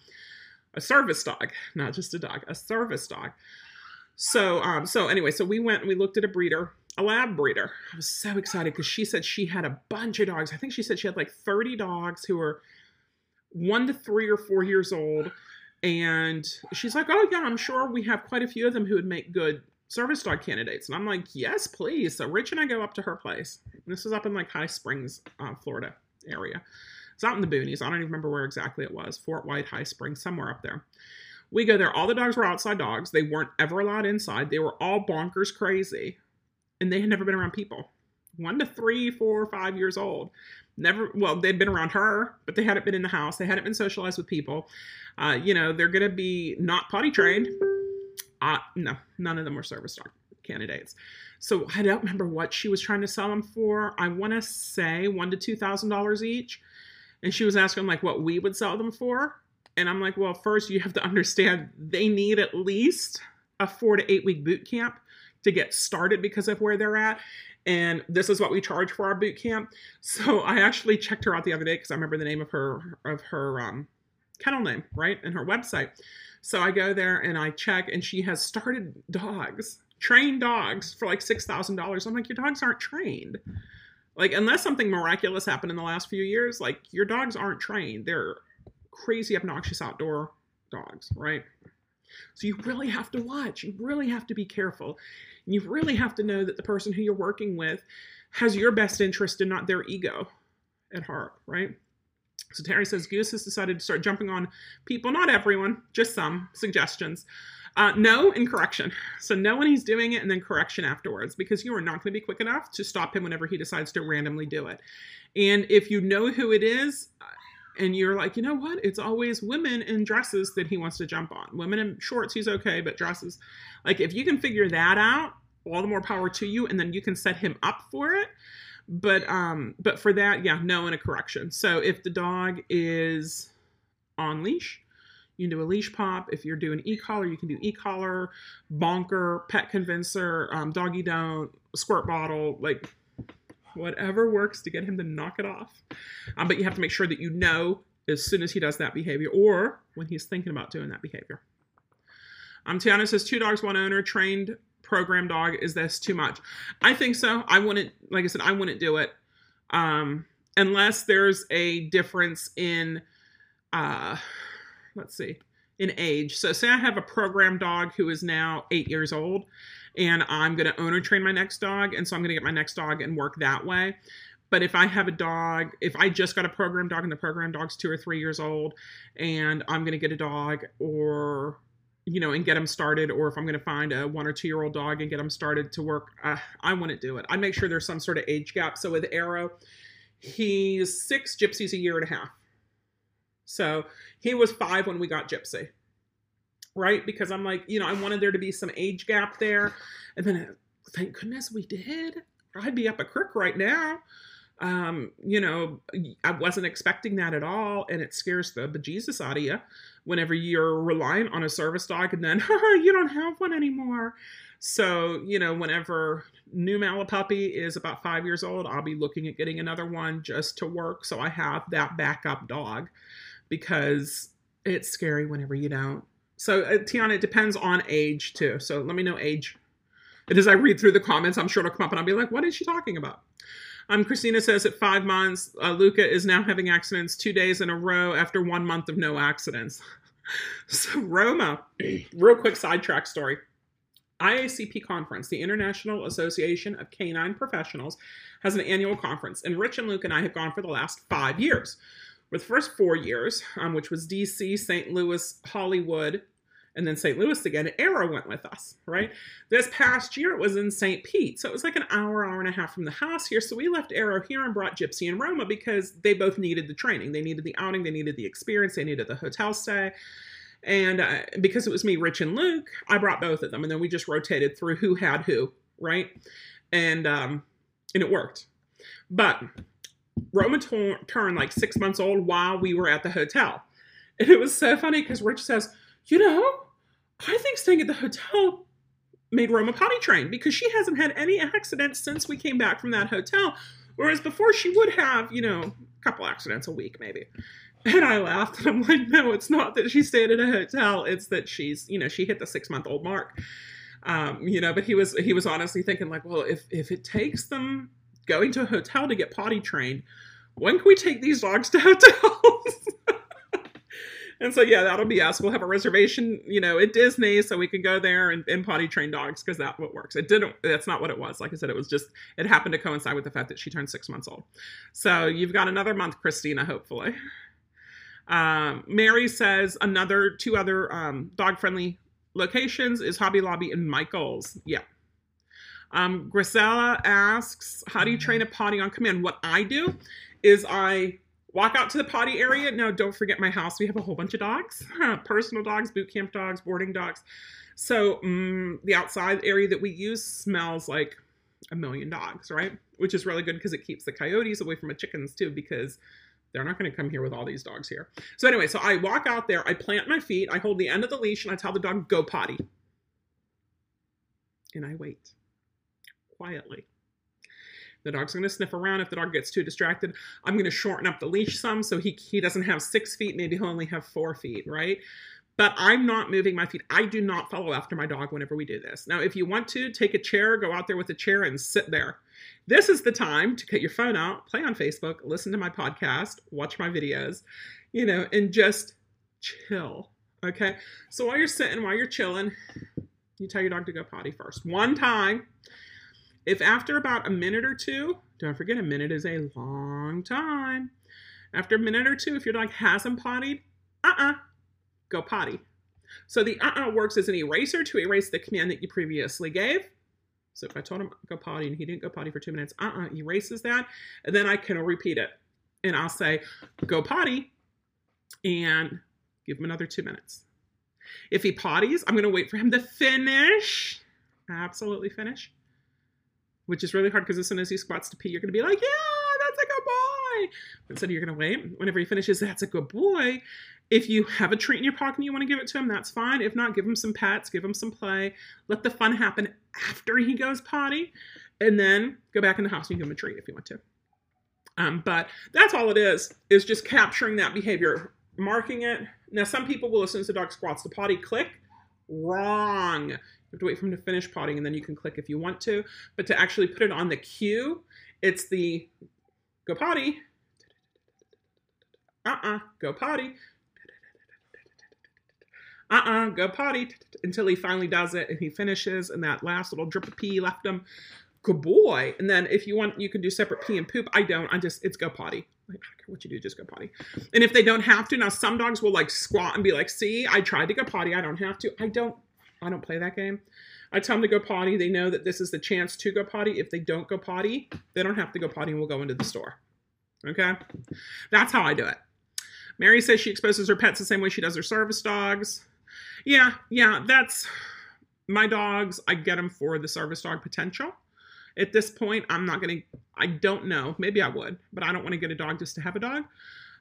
S1: A service dog, not just a dog, a service dog. So, um, so anyway, so we went and we looked at a breeder, a lab breeder. I was so excited because she said she had a bunch of dogs. I think she said she had like 30 dogs who were one to three or four years old. And she's like, oh, yeah, I'm sure we have quite a few of them who would make good service dog candidates. And I'm like, yes, please. So Rich and I go up to her place. This is up in like High Springs, uh, Florida area. It's out in the boonies. I don't even remember where exactly it was. Fort White, High Springs, somewhere up there. We go there. All the dogs were outside dogs. They weren't ever allowed inside. They were all bonkers crazy. And they had never been around people. One to three, four, five years old. Never, well, they'd been around her, but they hadn't been in the house. They hadn't been socialized with people. Uh, you know, they're going to be not potty trained. Uh, no, none of them were service dog candidates. So I don't remember what she was trying to sell them for. I want to say one to two thousand dollars each, and she was asking like what we would sell them for. And I'm like, well, first you have to understand they need at least a four to eight week boot camp to get started because of where they're at. And this is what we charge for our boot camp. So I actually checked her out the other day because I remember the name of her of her um, kennel name, right, and her website. So I go there and I check, and she has started dogs, trained dogs for like six thousand dollars. I'm like, your dogs aren't trained. Like unless something miraculous happened in the last few years, like your dogs aren't trained. They're crazy, obnoxious outdoor dogs, right? So you really have to watch. You really have to be careful. You really have to know that the person who you're working with has your best interest and not their ego at heart, right? So Terry says Goose has decided to start jumping on people, not everyone, just some suggestions. Uh, no and correction. So know when he's doing it and then correction afterwards because you are not going to be quick enough to stop him whenever he decides to randomly do it. And if you know who it is, and you're like, you know what? It's always women in dresses that he wants to jump on. Women in shorts, he's okay, but dresses. Like, if you can figure that out, all the more power to you, and then you can set him up for it. But um, but for that, yeah, no, and a correction. So if the dog is on leash, you can do a leash pop. If you're doing e-collar, you can do e-collar, bonker, pet convincer, um, doggy don't, squirt bottle, like whatever works to get him to knock it off. Um, but you have to make sure that you know as soon as he does that behavior or when he's thinking about doing that behavior. Um, Tiana says two dogs, one owner, trained program dog. Is this too much? I think so. I wouldn't, like I said, I wouldn't do it um, unless there's a difference in, uh, let's see, in age. So, say I have a program dog who is now eight years old and I'm going to owner train my next dog. And so I'm going to get my next dog and work that way. But if I have a dog, if I just got a program dog and the program dog's two or three years old, and I'm going to get a dog or you know, and get them started, or if I'm going to find a one or two year old dog and get them started to work, uh, I wouldn't do it. I'd make sure there's some sort of age gap. So with Arrow, he's six, Gypsy's a year and a half. So he was five when we got Gypsy right? Because I'm like, you know, I wanted there to be some age gap there. And then thank goodness we did. I'd be up a creek right now. Um, you know, I wasn't expecting that at all, and it scares the bejesus out of you whenever you're relying on a service dog and then [laughs] you don't have one anymore. So, you know, whenever new Malapuppy is about five years old, I'll be looking at getting another one just to work. So I have that backup dog because it's scary whenever you don't. So, uh, Tiana, it depends on age too. So let me know age. And as I read through the comments, I'm sure it'll come up and I'll be like, what is she talking about? Um, Christina says at five months, uh, Luca is now having accidents two days in a row after one month of no accidents. [laughs] so, Roma, [clears throat] real quick sidetrack story. IACP conference, the International Association of Canine Professionals, has an annual conference, and Rich and Luke and I have gone for the last five years. For the first four years, um, which was DC, St. Louis, Hollywood, and then St. Louis again, Arrow went with us, right? This past year it was in St. Pete. So it was like an hour, hour and a half from the house here. So we left Arrow here and brought Gypsy and Roma because they both needed the training. They needed the outing, they needed the experience, they needed the hotel stay. And uh, because it was me, Rich, and Luke, I brought both of them. And then we just rotated through who had who, right? And um, and it worked. But Roma turned like six months old while we were at the hotel. And it was so funny because Rich says, You know, I think staying at the hotel made Roma potty trained because she hasn't had any accidents since we came back from that hotel. Whereas before she would have, you know, a couple accidents a week maybe. And I laughed and I'm like, no, it's not that she stayed at a hotel. It's that she's, you know, she hit the six month old mark. Um, you know, but he was he was honestly thinking like, well, if if it takes them going to a hotel to get potty trained, when can we take these dogs to [laughs] hotels? And so yeah, that'll be us. We'll have a reservation, you know, at Disney so we can go there and, and potty train dogs because that's what works. It didn't that's not what it was. Like I said, it was just it happened to coincide with the fact that she turned six months old. So you've got another month, Christina, hopefully. Um, Mary says another two other um, dog friendly locations is Hobby Lobby and Michael's. Yeah. Um, Grisella asks, how do you train a potty on command? What I do is I walk out to the potty area. Now, don't forget my house. We have a whole bunch of dogs, [laughs] personal dogs, boot camp dogs, boarding dogs. So um, the outside area that we use smells like a million dogs, right? Which is really good because it keeps the coyotes away from the chickens too, because they're not going to come here with all these dogs here. So anyway, so I walk out there, I plant my feet, I hold the end of the leash, and I tell the dog, go potty. And I wait quietly. The dog's going to sniff around. If the dog gets too distracted, I'm going to shorten up the leash some so he, he doesn't have six feet. Maybe he'll only have four feet, right? But I'm not moving my feet. I do not follow after my dog whenever we do this. Now, if you want to, take a chair, go out there with a chair and sit there. This is the time to get your phone out, play on Facebook, listen to my podcast, watch my videos, you know, and just chill. Okay. So while you're sitting, while you're chilling, you tell your dog to go potty first. One time. If after about a minute or two, don't forget a minute is a long time. After a minute or two, if your dog hasn't pottied, uh uh go potty. So the uh uh works as an eraser to erase the command that you previously gave. So if I told him go potty and he didn't go potty for two minutes, uh-uh, erases that. And then I can repeat it. And I'll say, go potty and give him another two minutes. If he potties, I'm going to wait for him to finish. Absolutely finish. Which is really hard because as soon as he squats to pee, you're going to be like, yeah, that's a good boy. Instead, you're going to wait. Whenever he finishes, that's a good boy. If you have a treat in your pocket and you want to give it to him, that's fine. If not, give him some pets, give him some play. Let the fun happen after he goes potty. And then go back in the house and give him a treat if you want to. Um, but that's all it is, is just capturing that behavior, marking it. Now, some people will, as soon as the dog squats to potty, click. Wrong. You have to wait for him to finish potting and then you can click if you want to. But to actually put it on the cue, it's the go potty. Uh-uh, go potty uh-uh, go potty until he finally does it and he finishes and that last little drip of pee left him. Good boy. And then if you want, you can do separate pee and poop. I don't. I just, it's go potty. I don't care what you do, just go potty. And if they don't have to, now some dogs will like squat and be like, see, I tried to go potty. I don't have to. I don't, I don't play that game. I tell them to go potty. They know that this is the chance to go potty. If they don't go potty, they don't have to go potty and we'll go into the store. Okay? That's how I do it. Mary says she exposes her pets the same way she does her service dogs. Yeah, yeah, that's my dogs. I get them for the service dog potential. At this point, I'm not going to, I don't know. Maybe I would, but I don't want to get a dog just to have a dog.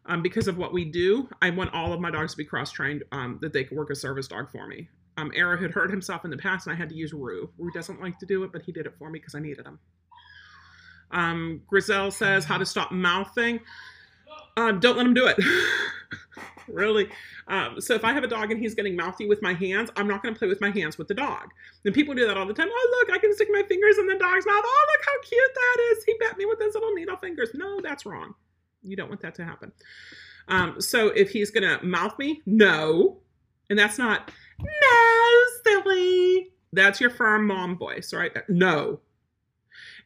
S1: Um, because of what we do, I want all of my dogs to be cross trained um, that they can work a service dog for me. Um, Arrow had hurt himself in the past, and I had to use Rue. Rue doesn't like to do it, but he did it for me because I needed him. Um, Griselle says how to stop mouthing. Um, don't let him do it. [laughs] really. Um, so if I have a dog and he's getting mouthy with my hands, I'm not going to play with my hands with the dog. And people do that all the time. Oh, look, I can stick my fingers in the dog's mouth. Oh, look how cute that is. He bit me with his little needle fingers. No, that's wrong. You don't want that to happen. Um, so if he's going to mouth me, no. And that's not, no, silly. That's your firm mom voice, right? No.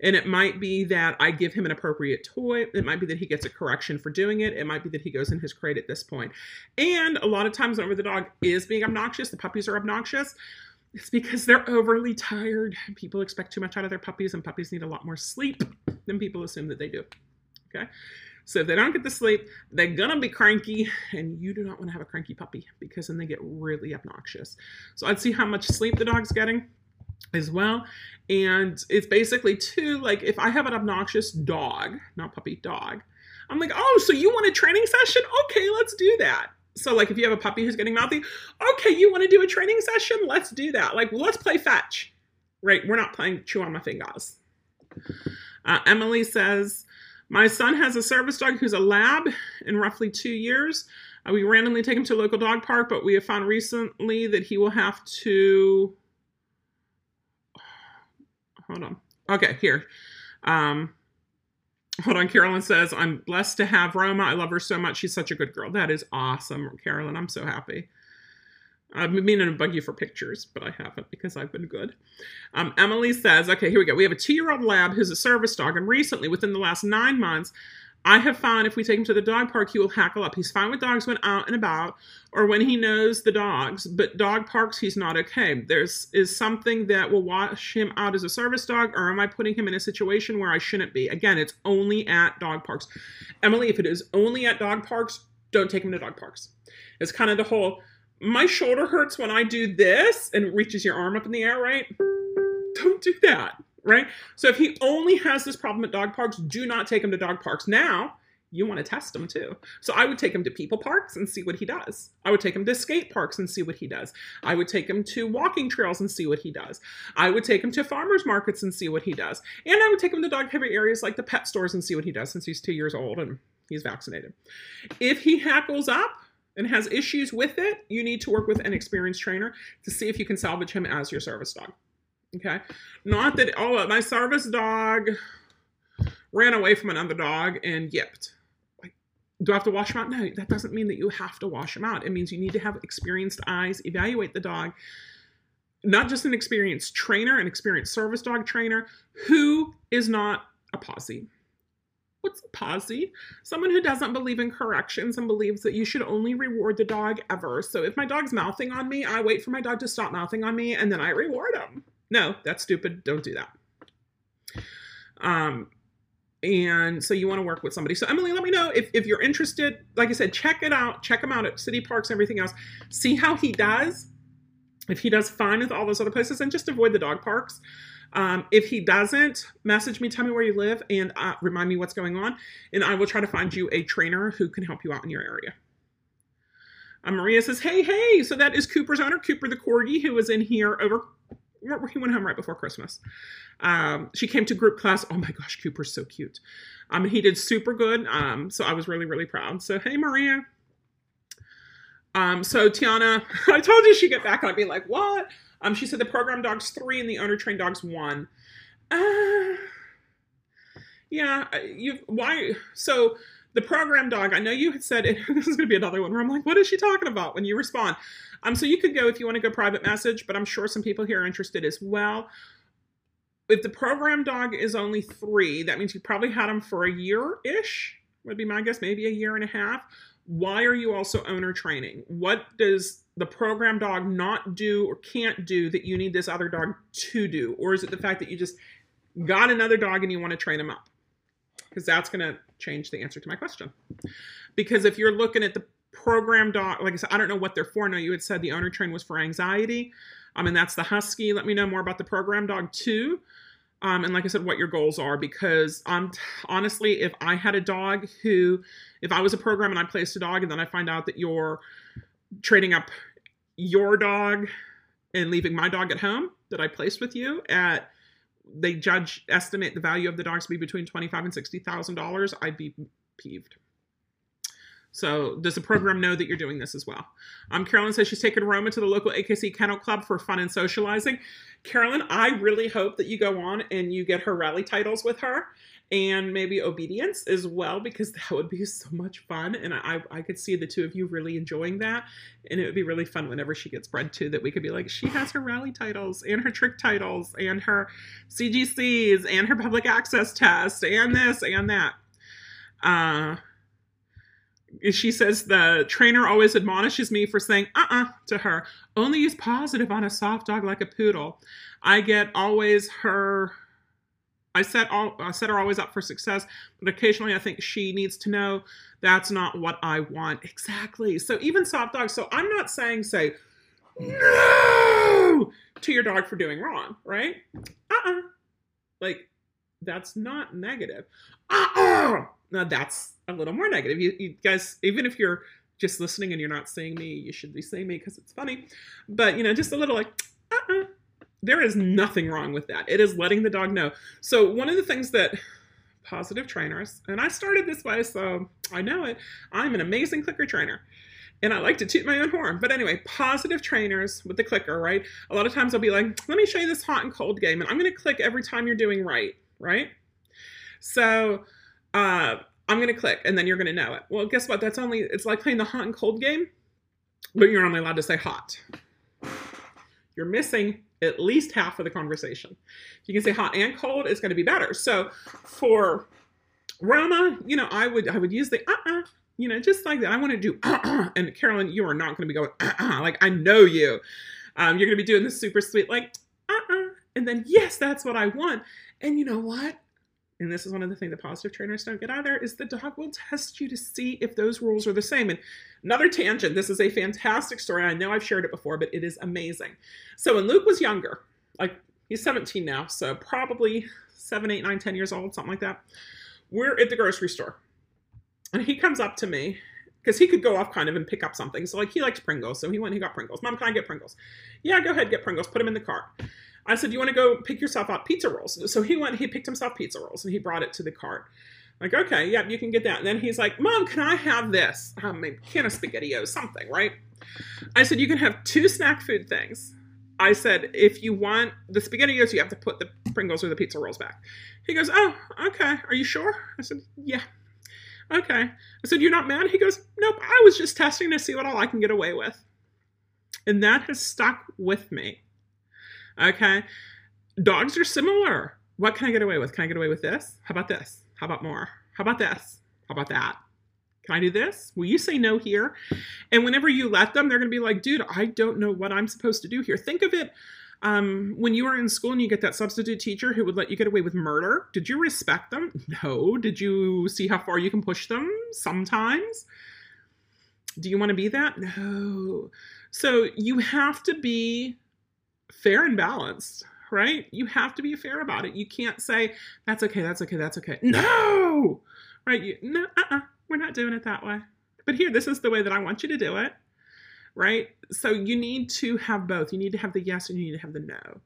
S1: And it might be that I give him an appropriate toy. It might be that he gets a correction for doing it. It might be that he goes in his crate at this point. And a lot of times, whenever the dog is being obnoxious, the puppies are obnoxious. It's because they're overly tired. People expect too much out of their puppies, and puppies need a lot more sleep than people assume that they do. Okay? So if they don't get the sleep, they're gonna be cranky, and you do not want to have a cranky puppy because then they get really obnoxious. So I'd see how much sleep the dog's getting as well. And it's basically too like if I have an obnoxious dog, not puppy, dog, I'm like, oh, so you want a training session? Okay, let's do that. So, like, if you have a puppy who's getting mouthy, okay, you want to do a training session? Let's do that. Like, let's play fetch. Right? We're not playing chew on my fingers. Uh, Emily says, My son has a service dog who's a lab in roughly two years. Uh, we randomly take him to a local dog park, but we have found recently that he will have to. Hold on. Okay, here. Um, hold on. Carolyn says, I'm blessed to have Roma. I love her so much. She's such a good girl. That is awesome, Carolyn. I'm so happy. I've been meaning to bug you for pictures, but I haven't because I've been good. Um, Emily says, okay, here we go. We have a two year old lab who's a service dog, and recently, within the last nine months, I have found if we take him to the dog park, he will hackle up. He's fine with dogs when out and about or when he knows the dogs, but dog parks, he's not okay. There's is something that will wash him out as a service dog, or am I putting him in a situation where I shouldn't be? Again, it's only at dog parks. Emily, if it is only at dog parks, don't take him to dog parks. It's kind of the whole my shoulder hurts when I do this and reaches your arm up in the air, right? Don't do that right? So if he only has this problem at dog parks, do not take him to dog parks. Now, you want to test him too. So I would take him to people parks and see what he does. I would take him to skate parks and see what he does. I would take him to walking trails and see what he does. I would take him to farmers markets and see what he does. And I would take him to dog heavy areas like the pet stores and see what he does since he's two years old and he's vaccinated. If he hackles up, and has issues with it, you need to work with an experienced trainer to see if you can salvage him as your service dog. Okay. Not that, oh, my service dog ran away from another dog and yipped. Do I have to wash him out? No, that doesn't mean that you have to wash him out. It means you need to have experienced eyes, evaluate the dog. Not just an experienced trainer, an experienced service dog trainer who is not a posse. What's a posse? Someone who doesn't believe in corrections and believes that you should only reward the dog ever. So if my dog's mouthing on me, I wait for my dog to stop mouthing on me and then I reward him. No, that's stupid. Don't do that. Um, and so you want to work with somebody. So Emily, let me know if, if you're interested. Like I said, check it out. Check him out at city parks everything else. See how he does. If he does fine with all those other places, and just avoid the dog parks. Um, if he doesn't, message me, tell me where you live, and uh, remind me what's going on, and I will try to find you a trainer who can help you out in your area. Uh, Maria says, "Hey, hey!" So that is Cooper's owner, Cooper the corgi, who was in here over he went home right before Christmas. Um, she came to group class. Oh my gosh, Cooper's so cute. Um, he did super good. Um, so I was really, really proud. So hey, Maria. Um, so Tiana, [laughs] I told you she'd get back, and I'd be like, what? Um, she said the program dog's three and the owner trained dog's one. Uh, yeah, you why? So the program dog, I know you had said it, [laughs] this is going to be another one where I'm like, what is she talking about when you respond? Um, so you could go if you want to go private message, but I'm sure some people here are interested as well. If the program dog is only three, that means you probably had him for a year ish, would be my guess, maybe a year and a half. Why are you also owner training? What does the program dog not do or can't do that you need this other dog to do? Or is it the fact that you just got another dog and you want to train him up? Because that's going to change the answer to my question. Because if you're looking at the program dog, like I said, I don't know what they're for. No, you had said the owner train was for anxiety. Um, and that's the husky. Let me know more about the program dog too. Um, and like I said, what your goals are. Because um, honestly, if I had a dog who, if I was a program and I placed a dog and then I find out that you're trading up your dog and leaving my dog at home that I placed with you at they judge estimate the value of the dogs to be between twenty five and sixty thousand dollars, I'd be peeved. So does the program know that you're doing this as well? Um, Carolyn says she's taken Roma to the local AKC Kennel Club for fun and socializing. Carolyn, I really hope that you go on and you get her rally titles with her and maybe obedience as well because that would be [laughs] so much fun and I, I could see the two of you really enjoying that and it would be really fun whenever she gets bred too that we could be like she has her rally titles and her trick titles and her cgcs and her public access test and this and that. Uh she says the trainer always admonishes me for saying uh-uh to her. Only use positive on a soft dog like a poodle. I get always her I set all I set her always up for success, but occasionally I think she needs to know that's not what I want. Exactly. So even soft dogs. So I'm not saying say no to your dog for doing wrong, right? Uh-uh. Like that's not negative. Uh-uh. Now that's a little more negative. You, you guys, even if you're just listening and you're not seeing me, you should be seeing me because it's funny. But you know, just a little like there is nothing wrong with that. It is letting the dog know. So, one of the things that positive trainers, and I started this way, so I know it, I'm an amazing clicker trainer. And I like to toot my own horn. But anyway, positive trainers with the clicker, right? A lot of times I'll be like, let me show you this hot and cold game. And I'm going to click every time you're doing right, right? So, uh, I'm going to click and then you're going to know it. Well, guess what? That's only, it's like playing the hot and cold game, but you're only allowed to say hot. You're missing at least half of the conversation. You can say hot and cold, it's going to be better. So for Roma, you know, I would I would use the uh-uh, you know, just like that. I want to do uh-uh. And Carolyn, you are not going to be going uh-uh. Like I know you. Um, you're going to be doing this super sweet like uh-uh. And then yes, that's what I want. And you know what? And this is one of the things that positive trainers don't get either, is the dog will test you to see if those rules are the same. And another tangent, this is a fantastic story. I know I've shared it before, but it is amazing. So when Luke was younger, like he's 17 now, so probably seven, eight, nine, 10 years old, something like that. We're at the grocery store. And he comes up to me because he could go off kind of and pick up something. So like he likes Pringles, so he went and he got Pringles. Mom, can I get Pringles? Yeah, go ahead, get Pringles. Put them in the cart. I said, "You want to go pick yourself up pizza rolls?" So he went. He picked himself pizza rolls and he brought it to the cart. Like, okay, yep, you can get that. And then he's like, "Mom, can I have this? Um, a can of spaghettios, something, right?" I said, "You can have two snack food things." I said, "If you want the spaghettios, you have to put the Pringles or the pizza rolls back." He goes, "Oh, okay. Are you sure?" I said, "Yeah." Okay. I said, You're not mad? He goes, Nope, I was just testing to see what all I can get away with. And that has stuck with me. Okay. Dogs are similar. What can I get away with? Can I get away with this? How about this? How about more? How about this? How about that? Can I do this? Will you say no here? And whenever you let them, they're going to be like, dude, I don't know what I'm supposed to do here. Think of it um, when you were in school and you get that substitute teacher who would let you get away with murder. Did you respect them? No. Did you see how far you can push them? Sometimes. Do you want to be that? No. So you have to be fair and balanced, right? You have to be fair about it. You can't say, that's okay, that's okay, that's okay. No! Right? You, no, uh-uh, we're not doing it that way. But here, this is the way that I want you to do it, right? So you need to have both. You need to have the yes and you need to have the no.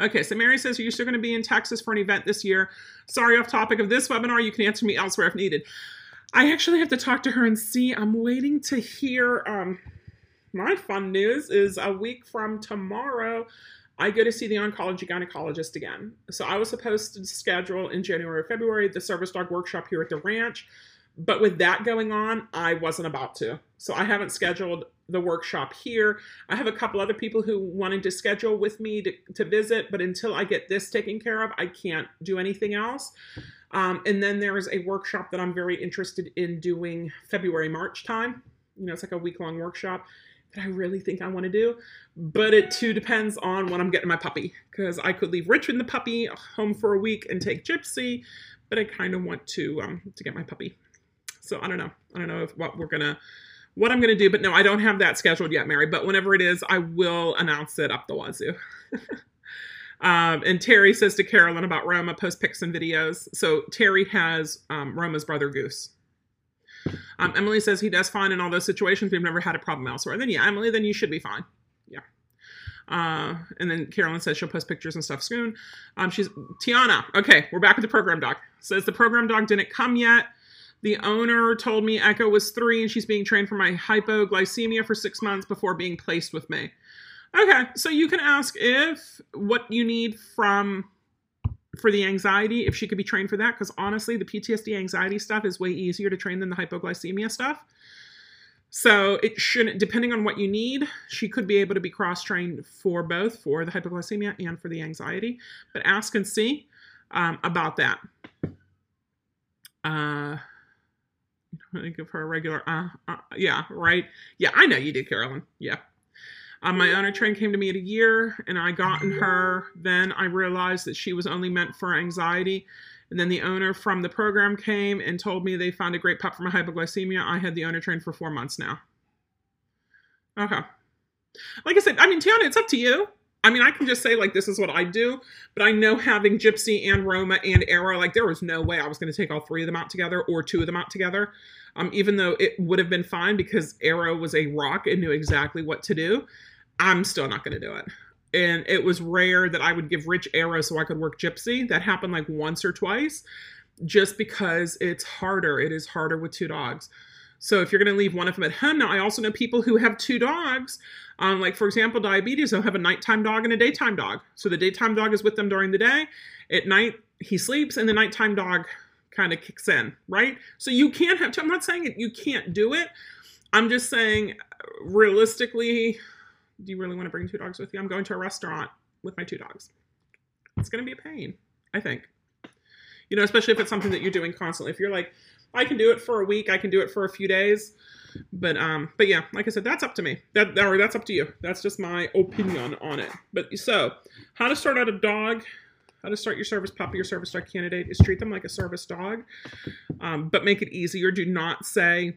S1: Okay, so Mary says, Are you still going to be in Texas for an event this year? Sorry, off topic of this webinar. You can answer me elsewhere if needed. I actually have to talk to her and see. I'm waiting to hear. Um, my fun news is a week from tomorrow, I go to see the oncology gynecologist again. So I was supposed to schedule in January or February the service dog workshop here at the ranch. But with that going on, I wasn't about to. So I haven't scheduled the workshop here. I have a couple other people who wanted to schedule with me to, to visit, but until I get this taken care of, I can't do anything else. Um, and then there is a workshop that I'm very interested in doing February, March time. You know, it's like a week long workshop that I really think I want to do. But it too depends on when I'm getting my puppy because I could leave Rich and the puppy home for a week and take Gypsy, but I kind of want to um, to get my puppy. So I don't know. I don't know if what we're gonna what I'm gonna do, but no, I don't have that scheduled yet, Mary. But whenever it is, I will announce it up the wazoo. [laughs] um, and Terry says to Carolyn about Roma post pics and videos. So Terry has um, Roma's brother Goose. Um, Emily says he does fine in all those situations. We've never had a problem elsewhere. Then yeah, Emily, then you should be fine. Yeah. Uh, and then Carolyn says she'll post pictures and stuff soon. Um, she's Tiana. Okay, we're back with the program dog. Says the program dog didn't come yet. The owner told me Echo was three and she's being trained for my hypoglycemia for six months before being placed with me. Okay, so you can ask if what you need from for the anxiety, if she could be trained for that, because honestly, the PTSD anxiety stuff is way easier to train than the hypoglycemia stuff. So it shouldn't, depending on what you need, she could be able to be cross trained for both, for the hypoglycemia and for the anxiety. But ask and see um, about that. Uh, I give her a regular, uh, uh, yeah, right. Yeah, I know you did, Carolyn. Yeah. Um, my owner train came to me at a year, and I gotten her. Then I realized that she was only meant for anxiety. And then the owner from the program came and told me they found a great pup for my hypoglycemia. I had the owner train for four months now. Okay. Like I said, I mean, Tiana, it's up to you. I mean, I can just say, like, this is what I do, but I know having Gypsy and Roma and Arrow, like, there was no way I was going to take all three of them out together or two of them out together. Um, even though it would have been fine because Arrow was a rock and knew exactly what to do, I'm still not going to do it and it was rare that I would give Rich Arrow so I could work Gypsy. That happened like once or twice, just because it's harder. It is harder with two dogs. So if you're going to leave one of them at home, now I also know people who have two dogs. Um, like for example, diabetes, they'll have a nighttime dog and a daytime dog. So the daytime dog is with them during the day. At night, he sleeps, and the nighttime dog kind of kicks in, right? So you can't have. Two, I'm not saying you can't do it. I'm just saying, realistically, do you really want to bring two dogs with you? I'm going to a restaurant with my two dogs. It's going to be a pain, I think. You know, especially if it's something that you're doing constantly. If you're like, I can do it for a week, I can do it for a few days. But um, but yeah, like I said, that's up to me. That or that's up to you. That's just my opinion on it. But so, how to start out a dog? How to start your service puppy or service dog candidate is treat them like a service dog, um, but make it easier. Do not say,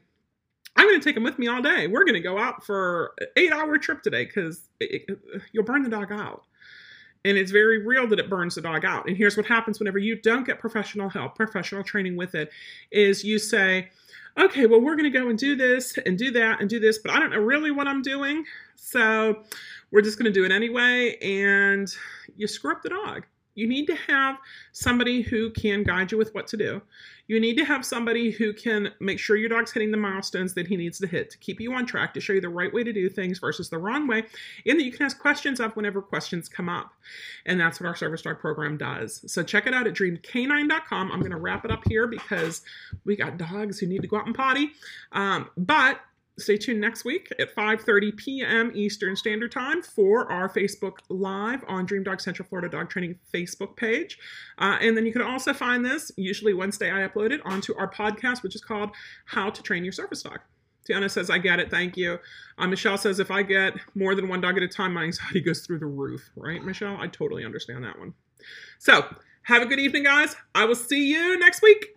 S1: I'm going to take them with me all day. We're going to go out for an eight hour trip today because you'll burn the dog out. And it's very real that it burns the dog out. And here's what happens whenever you don't get professional help, professional training with it, is you say, okay, well, we're going to go and do this and do that and do this, but I don't know really what I'm doing. So we're just going to do it anyway. And you screw up the dog. You need to have somebody who can guide you with what to do. You need to have somebody who can make sure your dog's hitting the milestones that he needs to hit to keep you on track, to show you the right way to do things versus the wrong way, and that you can ask questions of whenever questions come up. And that's what our service dog program does. So check it out at dreamcanine.com. I'm going to wrap it up here because we got dogs who need to go out and potty. Um, but stay tuned next week at 5.30 p.m. Eastern Standard Time for our Facebook Live on Dream Dog Central Florida Dog Training Facebook page. Uh, and then you can also find this, usually Wednesday I upload it, onto our podcast, which is called How to Train Your Service Dog. Tiana says, I get it, thank you. Uh, Michelle says, if I get more than one dog at a time, my anxiety goes through the roof, right, Michelle? I totally understand that one. So, have a good evening, guys. I will see you next week.